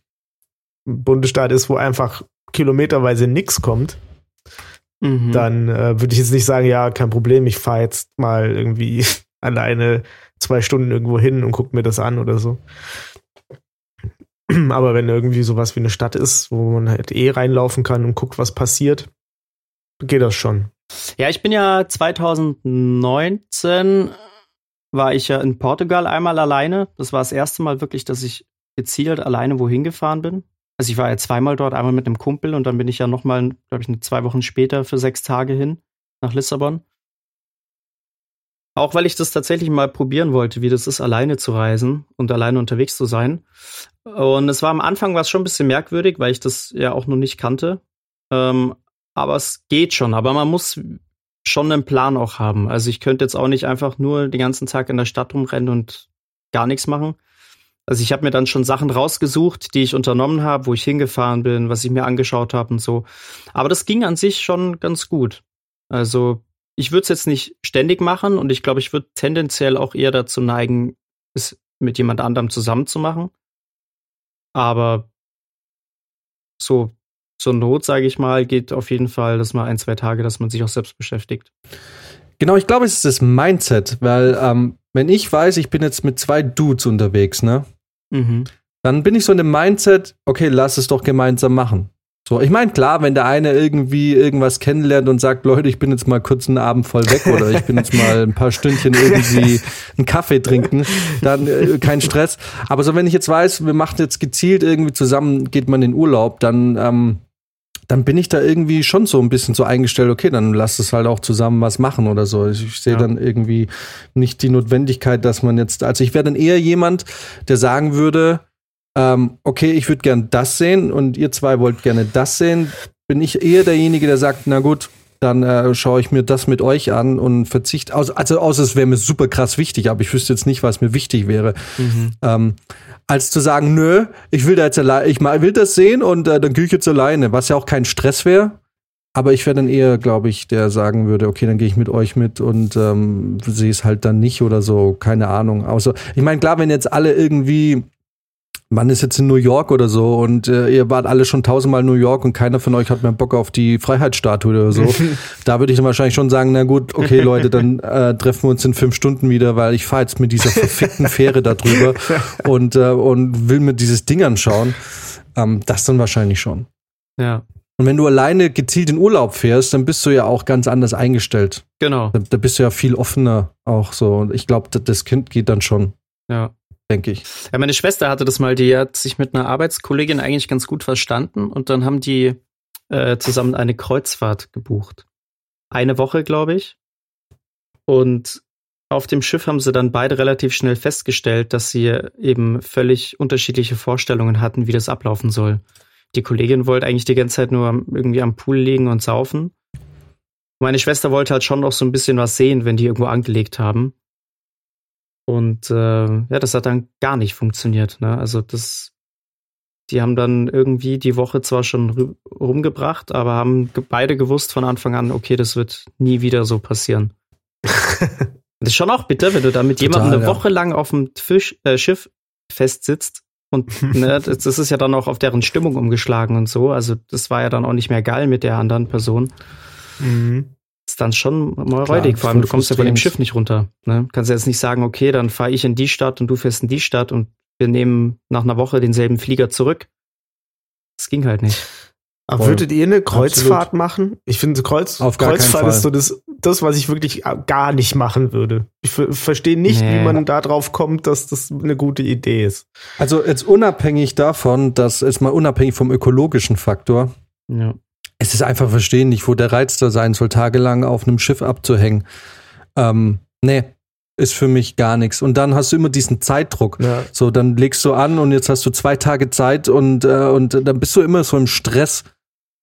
Bundesstaat ist, wo einfach kilometerweise nichts kommt, mhm. dann äh, würde ich jetzt nicht sagen, ja, kein Problem, ich fahre jetzt mal irgendwie alleine zwei Stunden irgendwo hin und gucke mir das an oder so. Aber wenn irgendwie sowas wie eine Stadt ist, wo man halt eh reinlaufen kann und guckt, was passiert, geht das schon. Ja, ich bin ja 2019 war ich ja in Portugal einmal alleine. Das war das erste Mal wirklich, dass ich gezielt alleine wohin gefahren bin. Also ich war ja zweimal dort, einmal mit einem Kumpel und dann bin ich ja nochmal, glaube ich, zwei Wochen später für sechs Tage hin nach Lissabon. Auch weil ich das tatsächlich mal probieren wollte, wie das ist, alleine zu reisen und alleine unterwegs zu sein. Und es war am Anfang war es schon ein bisschen merkwürdig, weil ich das ja auch noch nicht kannte. Ähm, aber es geht schon. Aber man muss schon einen Plan auch haben. Also ich könnte jetzt auch nicht einfach nur den ganzen Tag in der Stadt rumrennen und gar nichts machen. Also ich habe mir dann schon Sachen rausgesucht, die ich unternommen habe, wo ich hingefahren bin, was ich mir angeschaut habe und so. Aber das ging an sich schon ganz gut. Also ich würde es jetzt nicht ständig machen und ich glaube, ich würde tendenziell auch eher dazu neigen, es mit jemand anderem zusammen zu machen. Aber so zur Not, sage ich mal, geht auf jeden Fall, dass mal ein, zwei Tage, dass man sich auch selbst beschäftigt. Genau, ich glaube, es ist das Mindset, weil ähm, wenn ich weiß, ich bin jetzt mit zwei Dudes unterwegs, ne? Mhm. Dann bin ich so in dem Mindset, okay, lass es doch gemeinsam machen. So, ich meine, klar, wenn der eine irgendwie irgendwas kennenlernt und sagt, Leute, ich bin jetzt mal kurz einen Abend voll weg oder ich bin jetzt mal ein paar Stündchen irgendwie einen Kaffee trinken, dann äh, kein Stress. Aber so, wenn ich jetzt weiß, wir machen jetzt gezielt irgendwie zusammen, geht man in Urlaub, dann ähm, dann bin ich da irgendwie schon so ein bisschen so eingestellt, okay, dann lass es halt auch zusammen was machen oder so. Ich, ich sehe ja. dann irgendwie nicht die Notwendigkeit, dass man jetzt, also ich wäre dann eher jemand, der sagen würde, ähm, okay, ich würde gern das sehen und ihr zwei wollt gerne das sehen. Bin ich eher derjenige, der sagt, na gut, dann äh, schaue ich mir das mit euch an und verzichte, also, also außer es wäre mir super krass wichtig, aber ich wüsste jetzt nicht, was mir wichtig wäre. Mhm. Ähm, als zu sagen, nö, ich will da jetzt allein, ich will das sehen und äh, dann gehe ich jetzt alleine, was ja auch kein Stress wäre. Aber ich wäre dann eher, glaube ich, der sagen würde, okay, dann gehe ich mit euch mit und ähm, sehe es halt dann nicht oder so, keine Ahnung. Außer, ich meine, klar, wenn jetzt alle irgendwie man ist jetzt in New York oder so und äh, ihr wart alle schon tausendmal in New York und keiner von euch hat mehr Bock auf die Freiheitsstatue oder so. da würde ich dann wahrscheinlich schon sagen, na gut, okay Leute, dann äh, treffen wir uns in fünf Stunden wieder, weil ich fahre jetzt mit dieser verfickten Fähre da drüber und, äh, und will mir dieses Ding anschauen. Ähm, das dann wahrscheinlich schon. Ja. Und wenn du alleine gezielt in Urlaub fährst, dann bist du ja auch ganz anders eingestellt. Genau. Da, da bist du ja viel offener auch so. Und ich glaube, das Kind geht dann schon. Ja denke ich. Ja, meine Schwester hatte das mal, die hat sich mit einer Arbeitskollegin eigentlich ganz gut verstanden und dann haben die äh, zusammen eine Kreuzfahrt gebucht. Eine Woche, glaube ich. Und auf dem Schiff haben sie dann beide relativ schnell festgestellt, dass sie eben völlig unterschiedliche Vorstellungen hatten, wie das ablaufen soll. Die Kollegin wollte eigentlich die ganze Zeit nur irgendwie am Pool liegen und saufen. Meine Schwester wollte halt schon noch so ein bisschen was sehen, wenn die irgendwo angelegt haben. Und äh, ja, das hat dann gar nicht funktioniert. Ne? Also das, die haben dann irgendwie die Woche zwar schon rumgebracht, aber haben beide gewusst von Anfang an, okay, das wird nie wieder so passieren. das ist schon auch bitter, wenn du da mit jemandem eine ja. Woche lang auf dem Fisch, äh, Schiff festsitzt und ne, das, das, ist ja dann auch auf deren Stimmung umgeschlagen und so. Also das war ja dann auch nicht mehr geil mit der anderen Person. Mhm ist dann schon mal räudig. Vor allem, du kommst ja von dem Schiff nicht runter. Ne? Kannst ja jetzt nicht sagen, okay, dann fahre ich in die Stadt und du fährst in die Stadt und wir nehmen nach einer Woche denselben Flieger zurück. Das ging halt nicht. Aber würdet ihr eine Kreuzfahrt Absolut. machen? Ich finde, Kreuz, Auf Kreuzfahrt ist so das, das, was ich wirklich gar nicht machen würde. Ich verstehe nicht, nee. wie man da drauf kommt, dass das eine gute Idee ist. Also jetzt unabhängig davon, dass jetzt mal unabhängig vom ökologischen Faktor, ja es ist einfach verständlich, wo der Reiz da sein soll, tagelang auf einem Schiff abzuhängen. Ähm, nee, ist für mich gar nichts. Und dann hast du immer diesen Zeitdruck. Ja. So, dann legst du an und jetzt hast du zwei Tage Zeit und, äh, und dann bist du immer so im Stress.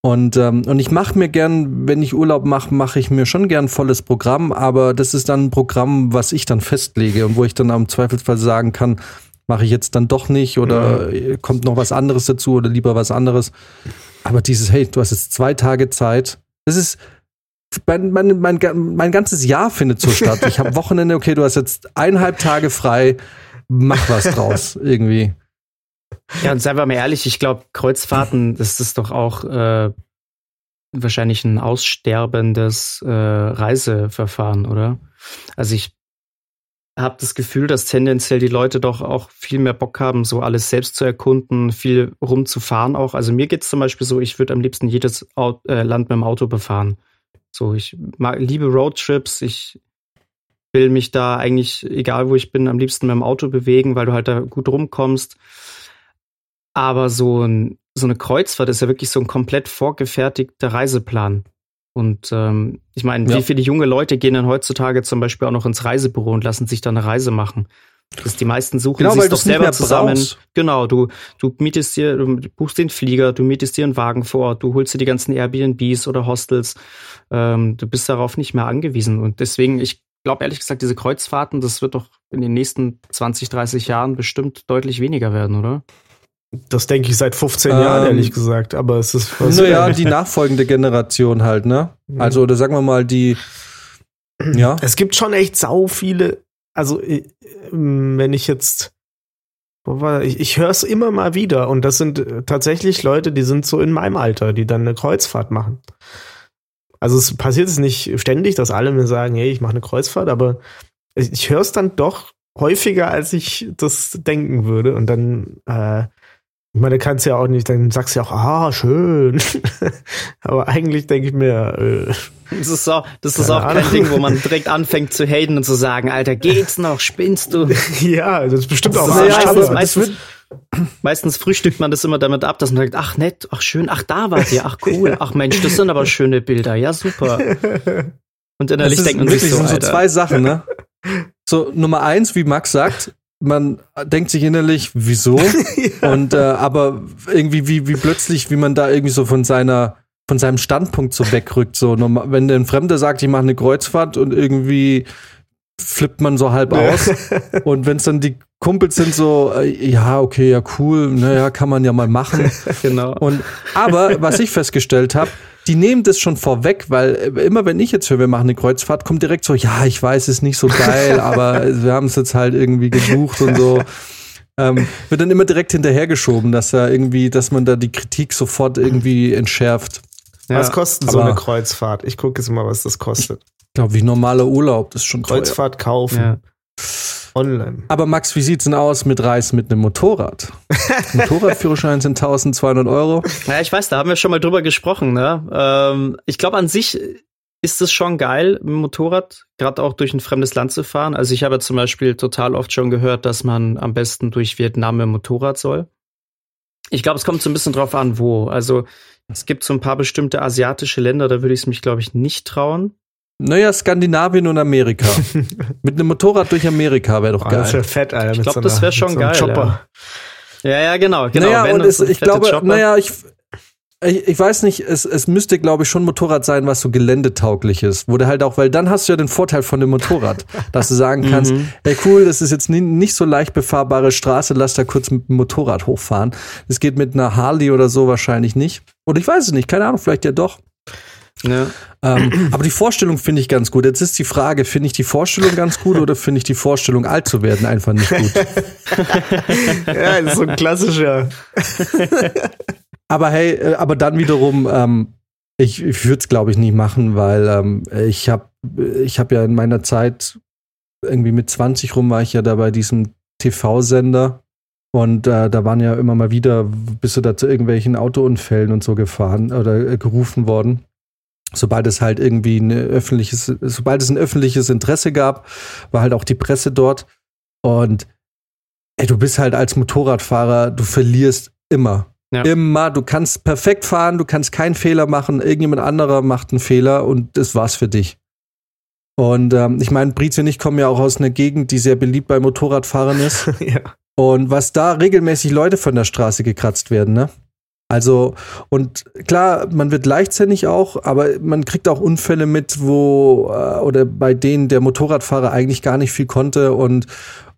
Und, ähm, und ich mache mir gern, wenn ich Urlaub mache, mache ich mir schon gern volles Programm, aber das ist dann ein Programm, was ich dann festlege und wo ich dann am Zweifelsfall sagen kann, mache ich jetzt dann doch nicht oder ja. kommt noch was anderes dazu oder lieber was anderes. Aber dieses, hey, du hast jetzt zwei Tage Zeit. Das ist, mein, mein, mein, mein ganzes Jahr findet so statt. Ich habe Wochenende, okay, du hast jetzt eineinhalb Tage frei, mach was draus irgendwie. Ja, und seien wir mal ehrlich, ich glaube, Kreuzfahrten, das ist doch auch äh, wahrscheinlich ein aussterbendes äh, Reiseverfahren, oder? Also ich habe das Gefühl, dass tendenziell die Leute doch auch viel mehr Bock haben, so alles selbst zu erkunden, viel rumzufahren auch. Also mir geht's zum Beispiel so, ich würde am liebsten jedes Auto, äh, Land mit dem Auto befahren. So, ich mag, liebe Roadtrips, ich will mich da eigentlich, egal wo ich bin, am liebsten mit dem Auto bewegen, weil du halt da gut rumkommst. Aber so, ein, so eine Kreuzfahrt ist ja wirklich so ein komplett vorgefertigter Reiseplan. Und ähm, ich meine, Ja. wie viele junge Leute gehen denn heutzutage zum Beispiel auch noch ins Reisebüro und lassen sich da eine Reise machen? Das die meisten suchen Genau, sich doch selber zusammen. brauchst. Genau, du, du mietest dir, du buchst den Flieger, du mietest dir einen Wagen vor Ort, du holst dir die ganzen Airbnbs oder Hostels. Ähm, du bist darauf nicht mehr angewiesen. Und deswegen, ich glaube ehrlich gesagt, diese Kreuzfahrten, das wird doch in den nächsten 20, 30 Jahren bestimmt deutlich weniger werden, oder? Das denke ich seit 15 Ähm, Jahren, ehrlich gesagt. Aber es ist was Naja, die nachfolgende Generation halt, ne? Also, oder sagen wir mal, die, ja. Es gibt schon echt sau viele. Also, äh, wenn ich jetzt. wo war- Ich, ich höre es immer mal wieder und das sind äh, tatsächlich Leute, die sind so in meinem Alter, die dann eine Kreuzfahrt machen. Also es passiert es nicht ständig, dass alle mir sagen, hey, ich mache eine Kreuzfahrt, aber ich, ich höre es dann doch häufiger, als ich das denken würde. Und dann, äh, ich meine, kannst ja auch nicht, dann sagst du ja auch, ah, schön. aber eigentlich denke ich mir, äh, Das ist auch, das ist auch kein Ahnung. Ding, wo man direkt anfängt zu haten und zu sagen, Alter, geht's noch, spinnst du? ja, das ist bestimmt auch Das Naja, ist aber meistens, meistens, meistens frühstückt man das immer damit ab, dass man sagt, ach nett, ach schön, ach da wart ihr, ach cool, ach Mensch, das sind aber schöne Bilder, ja super. Und innerlich denkt man sich so, sind so Alter, zwei Sachen, ne? So, Nummer eins, wie Max sagt, man denkt sich innerlich, wieso? Und äh, aber irgendwie, wie, wie plötzlich, wie man da irgendwie so von seiner, von seinem Standpunkt so wegrückt. So, wenn ein Fremder sagt, ich mache eine Kreuzfahrt und irgendwie flippt man so halb aus. Und wenn es dann die Kumpels sind, so, äh, ja, okay, ja, cool, naja, kann man ja mal machen. genau. Und aber was ich festgestellt habe, die nehmen das schon vorweg, weil äh, immer wenn ich jetzt höre, wir machen eine Kreuzfahrt, kommt direkt so, ja, ich weiß, ist nicht so geil, aber wir haben es jetzt halt irgendwie gebucht und so. Ähm, wird dann immer direkt hinterhergeschoben, dass da irgendwie, dass man da die Kritik sofort irgendwie entschärft. Ja. Was kostet so eine Kreuzfahrt? Ich gucke jetzt mal, was das kostet. Ich glaube, wie normaler Urlaub, das ist schon teuer. Kreuzfahrt kaufen. Ja. Online. Aber Max, wie sieht's denn aus mit Reisen mit einem Motorrad? Motorradführerschein sind 1200 Euro. Ja, ich weiß, da haben wir schon mal drüber gesprochen. Ne? Ähm, ich glaube, an sich ist es schon geil, mit dem Motorrad gerade auch durch ein fremdes Land zu fahren. Also ich habe zum Beispiel total oft schon gehört, dass man am besten durch Vietnam mit dem Motorrad soll. Ich glaube, es kommt so ein bisschen drauf an, wo. Also es gibt so ein paar bestimmte asiatische Länder, da würde ich es mich, glaube ich, nicht trauen. Naja, Skandinavien und Amerika. mit einem Motorrad durch Amerika wäre doch Oh, das geil. wäre fett, Alter. Ich mit glaub, so das einer- wär mit schon so einem geil, Chopper. Ja, ja, genau. genau. naja, Wenn und das es, ich glaube, Chopper- naja, ich, ich, ich weiß nicht, es, es müsste, glaube ich, schon ein Motorrad sein, was so geländetauglich ist. Wo du halt auch, weil dann hast du ja den Vorteil von dem Motorrad, dass du sagen kannst, Mhm. ey cool, das ist jetzt nie, nicht so leicht befahrbare Straße, lass da kurz mit dem Motorrad hochfahren. Das geht mit einer Harley oder so wahrscheinlich nicht. Und ich weiß es nicht, keine Ahnung, vielleicht ja doch. Ja. Ähm, aber die Vorstellung finde ich ganz gut. Jetzt ist die Frage, finde ich die Vorstellung ganz gut oder finde ich die Vorstellung, alt zu werden, einfach nicht gut? Ja, das ist so ein klassischer. Aber hey, äh, aber dann wiederum, ähm, ich, ich würde es, glaube ich, nicht machen, weil ähm, ich habe ich hab ja in meiner Zeit, irgendwie mit 20 rum, war ich ja da bei diesem TV-Sender. Und äh, da waren ja immer mal wieder, bist du da zu irgendwelchen Autounfällen und so gefahren oder äh, gerufen worden. Sobald es halt irgendwie ein öffentliches, sobald es ein öffentliches Interesse gab, war halt auch die Presse dort. Und ey, du bist halt als Motorradfahrer, du verlierst immer. Ja. Immer, du kannst perfekt fahren, du kannst keinen Fehler machen, irgendjemand anderer macht einen Fehler und das war's für dich. Und ähm, ich meine, Brizi und ich kommen ja auch aus einer Gegend, die sehr beliebt bei Motorradfahrern ist. ja. Und was da regelmäßig Leute von der Straße gekratzt werden, ne? Also, und klar, man wird leichtsinnig auch, aber man kriegt auch Unfälle mit, wo, äh, oder bei denen der Motorradfahrer eigentlich gar nicht viel konnte und,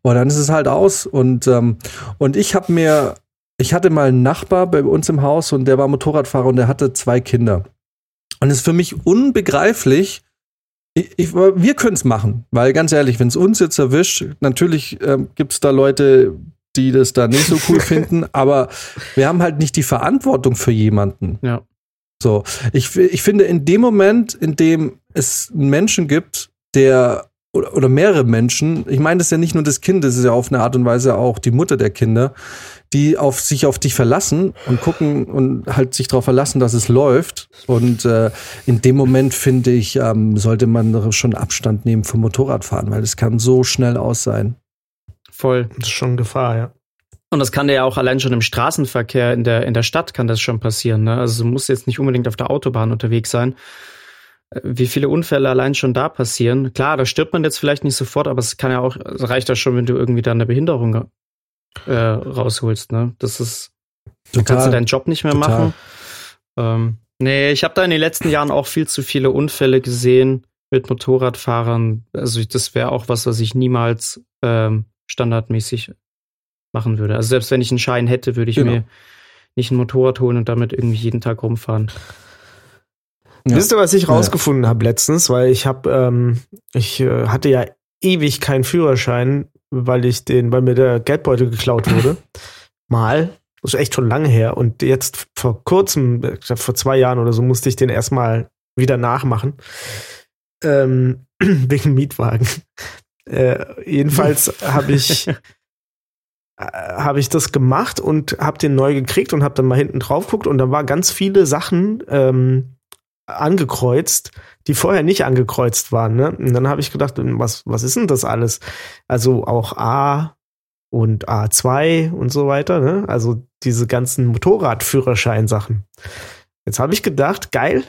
und dann ist es halt aus. Und, ähm, und ich habe mir, ich hatte mal einen Nachbar bei uns im Haus und der war Motorradfahrer und der hatte zwei Kinder. Und es ist für mich unbegreiflich, ich, ich, wir können es machen, weil ganz ehrlich, wenn es uns jetzt erwischt, natürlich ähm, gibt es da Leute, die das da nicht so cool finden, aber wir haben halt nicht die Verantwortung für jemanden. Ja. So, ich, ich finde, in dem Moment, in dem es einen Menschen gibt, der oder, oder mehrere Menschen, ich meine, das ist ja nicht nur das Kind, das ist ja auf eine Art und Weise auch die Mutter der Kinder, die auf sich auf dich verlassen und gucken und halt sich darauf verlassen, dass es läuft. Und äh, in dem Moment finde ich, ähm, sollte man schon Abstand nehmen vom Motorradfahren, weil es kann so schnell aus sein. Voll. Das ist schon Gefahr, ja. Und das kann ja auch allein schon im Straßenverkehr in der, in der Stadt kann das schon passieren. Ne? Also du musst jetzt nicht unbedingt auf der Autobahn unterwegs sein. wie viele Unfälle allein schon da passieren. Klar, da stirbt man jetzt vielleicht nicht sofort, aber es kann ja auch, es reicht ja schon, wenn du irgendwie da eine Behinderung äh, rausholst. Ne? Das ist, Total. kannst du deinen Job nicht mehr Total. machen. Ähm, nee, ich habe da in den letzten Jahren auch viel zu viele Unfälle gesehen mit Motorradfahrern. Also das wäre auch was, was ich niemals ähm, standardmäßig machen würde. Also selbst wenn ich einen Schein hätte, würde ich genau. mir nicht ein Motorrad holen und damit irgendwie jeden Tag rumfahren. Ja. Wisst ihr, was ich rausgefunden ja. habe letztens? Weil ich habe, ähm, ich äh, hatte ja ewig keinen Führerschein, weil ich den, weil mir der Geldbeutel geklaut wurde. Mal. Das ist echt schon lange her. Und jetzt vor kurzem, vor zwei Jahren oder so, musste ich den erstmal wieder nachmachen. Ähm, wegen Mietwagen. Äh, jedenfalls habe ich äh, habe ich das gemacht und habe den neu gekriegt und habe dann mal hinten drauf geguckt und da war ganz viele Sachen ähm, angekreuzt, die vorher nicht angekreuzt waren. Ne? Und dann habe ich gedacht, was, was ist denn das alles? Also auch A und A2 und so weiter. Ne? Also diese ganzen Motorradführerschein-Sachen. Jetzt habe ich gedacht, geil,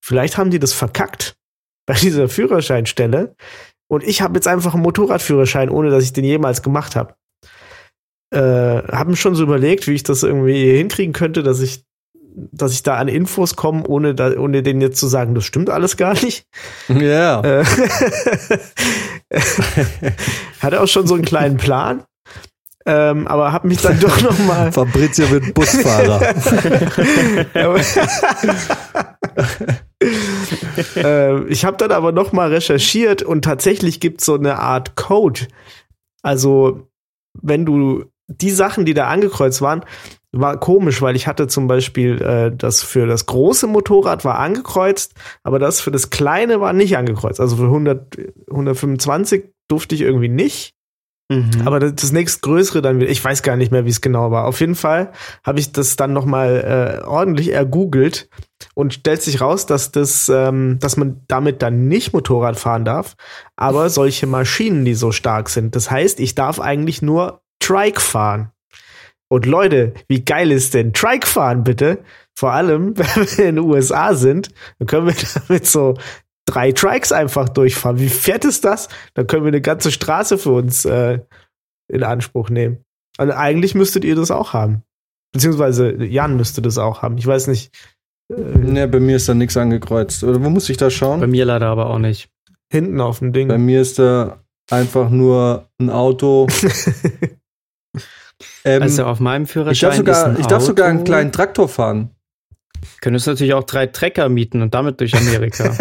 vielleicht haben die das verkackt bei dieser Führerscheinstelle. Und ich habe jetzt einfach einen Motorradführerschein, ohne dass ich den jemals gemacht habe. Äh, haben schon so überlegt, wie ich das irgendwie hinkriegen könnte, dass ich dass ich da an Infos komme, ohne, da, ohne denen jetzt zu sagen, das stimmt alles gar nicht. Ja. Yeah. Hatte auch schon so einen kleinen Plan. Ähm, aber habe mich dann doch noch mal Fabrizio wird Busfahrer. äh, ich habe dann aber noch mal recherchiert und tatsächlich gibt es so eine Art Code. Also wenn du die Sachen, die da angekreuzt waren, war komisch, weil ich hatte zum Beispiel äh, das für das große Motorrad war angekreuzt, aber das für das kleine war nicht angekreuzt. Also für 100, 125 durfte ich irgendwie nicht. Mhm. Aber das, das nächstgrößere dann wieder, ich weiß gar nicht mehr, wie es genau war. Auf jeden Fall habe ich das dann noch mal äh, ordentlich ergoogelt und stellt sich raus, dass das, ähm, dass man damit dann nicht Motorrad fahren darf, aber solche Maschinen, die so stark sind. Das heißt, ich darf eigentlich nur Trike fahren. Und Leute, wie geil ist denn Trike fahren bitte? Vor allem, wenn wir in den USA sind, dann können wir damit so drei Trikes einfach durchfahren. Wie fett ist das? Dann können wir eine ganze Straße für uns äh, in Anspruch nehmen. Und also eigentlich müsstet ihr das auch haben. Beziehungsweise Jan müsste das auch haben. Ich weiß nicht. Äh, ne, bei mir ist da nichts angekreuzt. Oder wo muss ich da schauen? Bei mir leider aber auch nicht. Hinten auf dem Ding. Bei mir ist da einfach nur ein Auto Ähm, also auf meinem Führerschein. Ich darf sogar, ich darf sogar einen kleinen Traktor fahren. Könntest natürlich auch drei Trecker mieten und damit durch Amerika.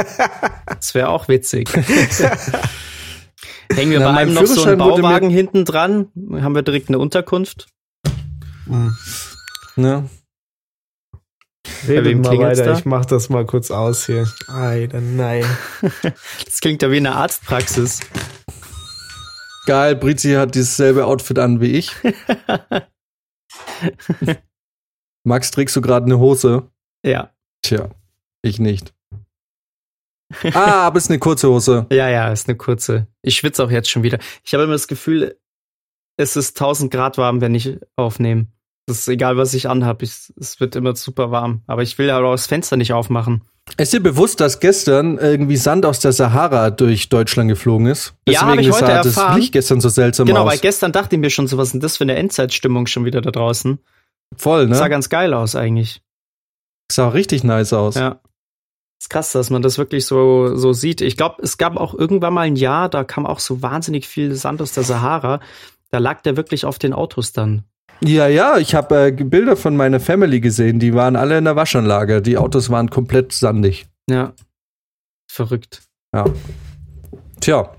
das wäre auch witzig. Hängen wir Na, bei einem noch so einen Bauwagen hinten dran? Haben wir direkt eine Unterkunft? Mhm. Ja. Redet mal weiter, ich mach das mal kurz aus hier. Alter, nein. das klingt ja wie eine Arztpraxis. Geil, Brizi hat dasselbe Outfit an wie ich. Max, trägst du gerade eine Hose? Ja. Tja, ich nicht. ah, aber ist eine kurze Hose. Ja, ja, ist eine kurze. Ich schwitze auch jetzt schon wieder. Ich habe immer das Gefühl, es ist 1000 Grad warm, wenn ich aufnehme. Das ist egal, was ich anhabe. Es wird immer super warm. Aber ich will ja auch das Fenster nicht aufmachen. Ist dir bewusst, dass gestern irgendwie Sand aus der Sahara durch Deutschland geflogen ist? Deswegen ja, habe ich heute das erfahren. Licht gestern so seltsam genau, aus. Genau, weil gestern dachte ich mir schon so, was ist denn das für eine Endzeitstimmung schon wieder da draußen? Voll, ne? Das sah ganz geil aus eigentlich. Sah richtig nice aus. Ja. Ist krass, dass man das wirklich so, so sieht. Ich glaube, es gab auch irgendwann mal ein Jahr, da kam auch so wahnsinnig viel Sand aus der Sahara. Da lag der wirklich auf den Autos dann. Ja, ja, ich habe äh, Bilder von meiner Family gesehen. Die waren alle in der Waschanlage. Die Autos waren komplett sandig. Ja. Verrückt. Ja. Tja.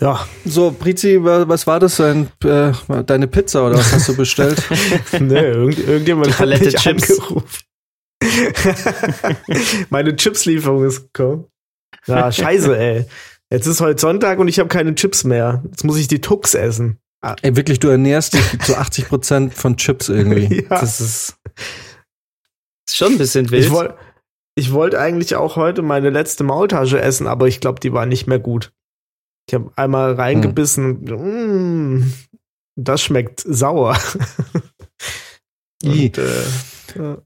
Ja. So, Prizi, was war das? Ein, äh, deine Pizza oder was hast du bestellt? nee, irgend, irgendjemand hat mich Chips. angerufen. Meine Chipslieferung ist gekommen. Ja, scheiße, ey. Jetzt ist heute Sonntag und ich habe keine Chips mehr. Jetzt muss ich die Tux essen. Ah. Ey, wirklich, du ernährst dich zu 80 Prozent von Chips irgendwie. ja. Das ist, ist schon ein bisschen wild. Ich, woll, ich wollte eigentlich auch heute meine letzte Maultasche essen, aber ich glaube, die war nicht mehr gut. Ich habe einmal reingebissen. Hm. Mm, das schmeckt sauer. Und, äh, ja.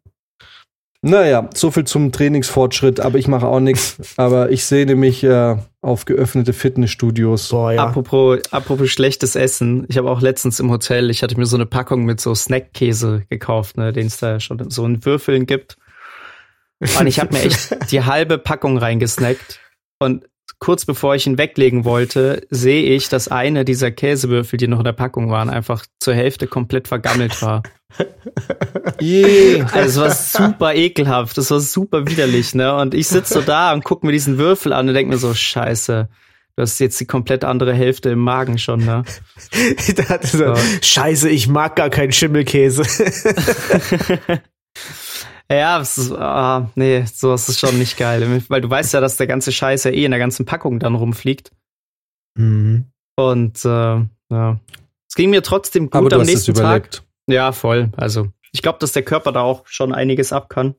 Naja, so viel zum Trainingsfortschritt, aber ich mache auch nichts. Aber ich sehne mich äh, auf geöffnete Fitnessstudios. Boah, ja. Apropos, apropos schlechtes Essen. Ich habe auch letztens im Hotel, ich hatte mir so eine Packung mit so Snackkäse gekauft, ne, den es da schon so in Würfeln gibt. Und ich habe mir echt die halbe Packung reingesnackt. Und kurz bevor ich ihn weglegen wollte, sehe ich, dass eine dieser Käsewürfel, die noch in der Packung waren, einfach zur Hälfte komplett vergammelt war. Yeah. Also es war super ekelhaft, das war super widerlich, ne? Und ich sitze so da und gucke mir diesen Würfel an und denke mir so, scheiße, du hast jetzt die komplett andere Hälfte im Magen schon, ne? da hat er so, Scheiße, ich mag gar keinen Schimmelkäse. ja, es ist, ah, nee, sowas ist schon nicht geil. Weil du weißt ja, dass der ganze Scheiß ja eh in der ganzen Packung dann rumfliegt. Mhm. Und äh, ja. Es ging mir trotzdem gut Aber du am hast es nächsten Tag. überlebt. Ja, voll. Also, ich glaube, dass der Körper da auch schon einiges ab kann.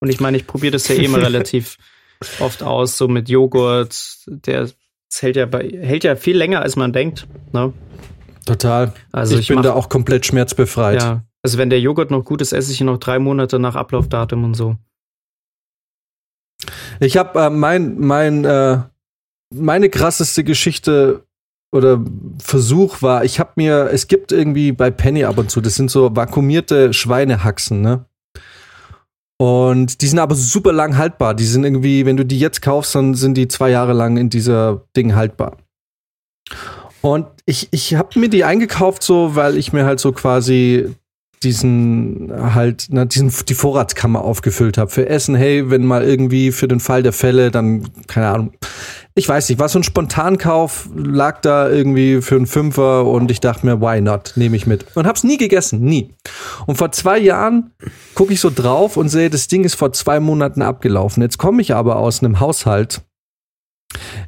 Und ich meine, ich probiere das ja eh immer relativ oft aus, so mit Joghurt. Der hält ja, bei, hält ja viel länger, als man denkt. Ne? Total. Also ich, ich bin da auch komplett schmerzbefreit. Ja. Also wenn der Joghurt noch gut ist, esse ich ihn noch drei Monate nach Ablaufdatum und so. Ich habe äh, mein, mein, äh, meine krasseste Geschichte oder Versuch war, ich habe mir, es gibt irgendwie bei Penny ab und zu, das sind so vakuumierte Schweinehaxen, ne? Und die sind aber super lang haltbar. Die sind irgendwie, wenn du die jetzt kaufst, dann sind die zwei Jahre lang in dieser Ding haltbar. Und ich, ich habe mir die eingekauft, so, weil ich mir halt so quasi diesen halt, na, diesen, die Vorratskammer aufgefüllt habe. Für Essen, hey, wenn mal irgendwie für den Fall der Fälle, dann, keine Ahnung. Ich weiß nicht, war so ein Spontankauf, lag da irgendwie für einen Fünfer und ich dachte mir, why not? Nehme ich mit. Und hab's nie gegessen, nie. Und vor zwei Jahren gucke ich so drauf und sehe, das Ding ist vor zwei Monaten abgelaufen. Jetzt komme ich aber aus einem Haushalt,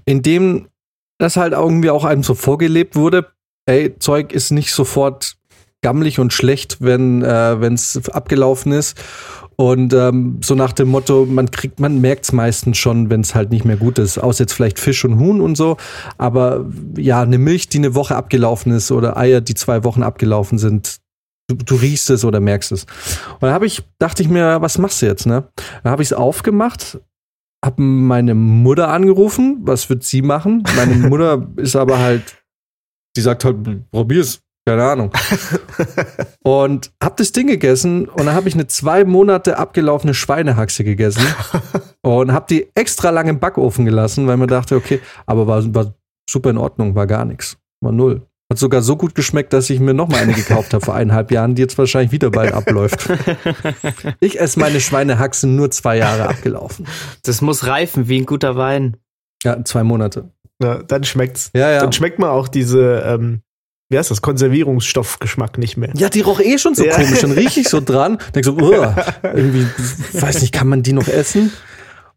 in dem das halt irgendwie auch einem so vorgelebt wurde, ey, Zeug ist nicht sofort gammelig und schlecht, wenn äh, es abgelaufen ist. Und ähm, so nach dem Motto, man kriegt, man merkt es meistens schon, wenn es halt nicht mehr gut ist. Außer jetzt vielleicht Fisch und Huhn und so. Aber ja, eine Milch, die eine Woche abgelaufen ist oder Eier, die zwei Wochen abgelaufen sind, du, du riechst es oder merkst es. Und da habe ich, dachte ich mir, was machst du jetzt, ne? Dann habe ich es aufgemacht, habe meine Mutter angerufen, was wird sie machen? Meine Mutter ist aber halt, die sagt halt, probier's, keine Ahnung. und hab das Ding gegessen und dann habe ich eine zwei Monate abgelaufene Schweinehaxe gegessen und hab die extra lang im Backofen gelassen, weil man dachte, okay, aber war, war super in Ordnung, war gar nichts, war null. Hat sogar so gut geschmeckt, dass ich mir noch mal eine gekauft habe vor eineinhalb Jahren, die jetzt wahrscheinlich wieder bald abläuft. Ich esse meine Schweinehaxe nur zwei Jahre abgelaufen. Das muss reifen wie ein guter Wein. Ja, zwei Monate. Ja, dann schmeckt's. Ja, ja. Dann schmeckt man auch diese, ähm, wie heißt das, Konservierungsstoffgeschmack nicht mehr. Ja, die roch eh schon so Ja. komisch. Dann riech ich so dran, denk so, "Uah, irgendwie, weiß nicht, kann man die noch essen?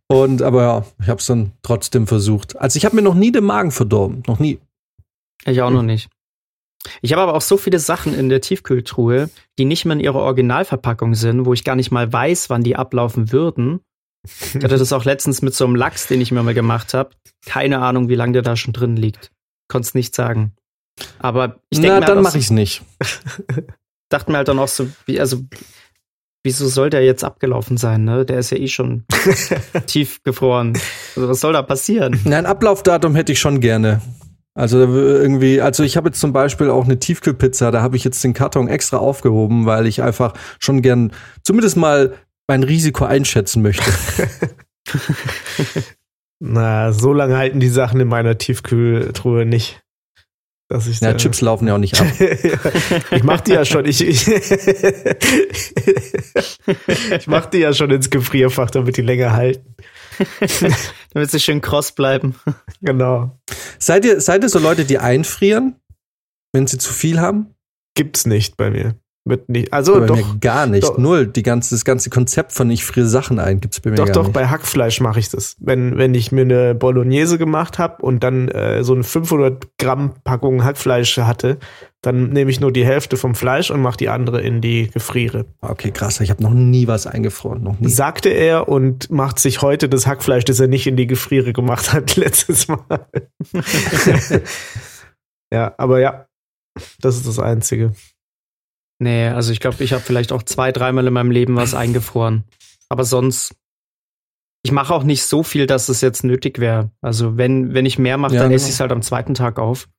Und aber ja, ich habe es dann trotzdem versucht. Also ich habe mir noch nie den Magen verdorben, noch nie. Ich auch noch nicht. Ich habe aber auch so viele Sachen in der Tiefkühltruhe, die nicht mehr in ihrer Originalverpackung sind, wo ich gar nicht mal weiß, wann die ablaufen würden. Ich hatte das auch letztens mit so einem Lachs, den ich mir mal gemacht habe. Keine Ahnung, wie lange der da schon drin liegt. Konnt's nicht sagen. Aber ich denke Na, mir, dann halt mache auch- ich's nicht. dachte mir halt dann auch so, wie, also, wieso soll der jetzt abgelaufen sein, ne? Der ist ja eh schon tief gefroren. Also, was soll da passieren? Nein, Ablaufdatum hätte ich schon gerne. Also irgendwie, also ich habe jetzt zum Beispiel auch eine Tiefkühlpizza, da habe ich jetzt den Karton extra aufgehoben, weil ich einfach schon gern zumindest mal mein Risiko einschätzen möchte. Na, so lange halten die Sachen in meiner Tiefkühltruhe nicht. Dass ich Ja, da- Chips laufen ja auch nicht ab. ich mach die ja schon, ich, ich, ich mach die ja schon ins Gefrierfach, damit die länger halten. Damit sie schön kross bleiben. Genau. Seid ihr, seid ihr so Leute, die einfrieren, wenn sie zu viel haben? Gibt's nicht bei mir. Wird nicht. Also bei doch, mir gar nicht. doch. Null. Die ganze, das ganze Konzept von ich friere Sachen ein gibt's bei mir doch, gar doch, nicht. bei Hackfleisch mache ich das. Wenn, wenn ich mir eine Bolognese gemacht habe und dann äh, so eine 500 Gramm Packung Hackfleisch hatte, dann nehme ich nur die Hälfte vom Fleisch und mache die andere in die Gefriere. okay, krass. Ich habe noch nie was eingefroren. Noch nie. Sagte er und macht sich heute das Hackfleisch, das er nicht in die Gefriere gemacht hat, letztes Mal. ja, aber ja, das ist das Einzige. Nee, also ich glaube, ich habe vielleicht auch zwei, dreimal in meinem Leben was eingefroren. Aber sonst, ich mache auch nicht so viel, dass es jetzt nötig wäre. Also wenn, wenn ich mehr mache, Ja, dann esse genau. ich es halt am zweiten Tag auf.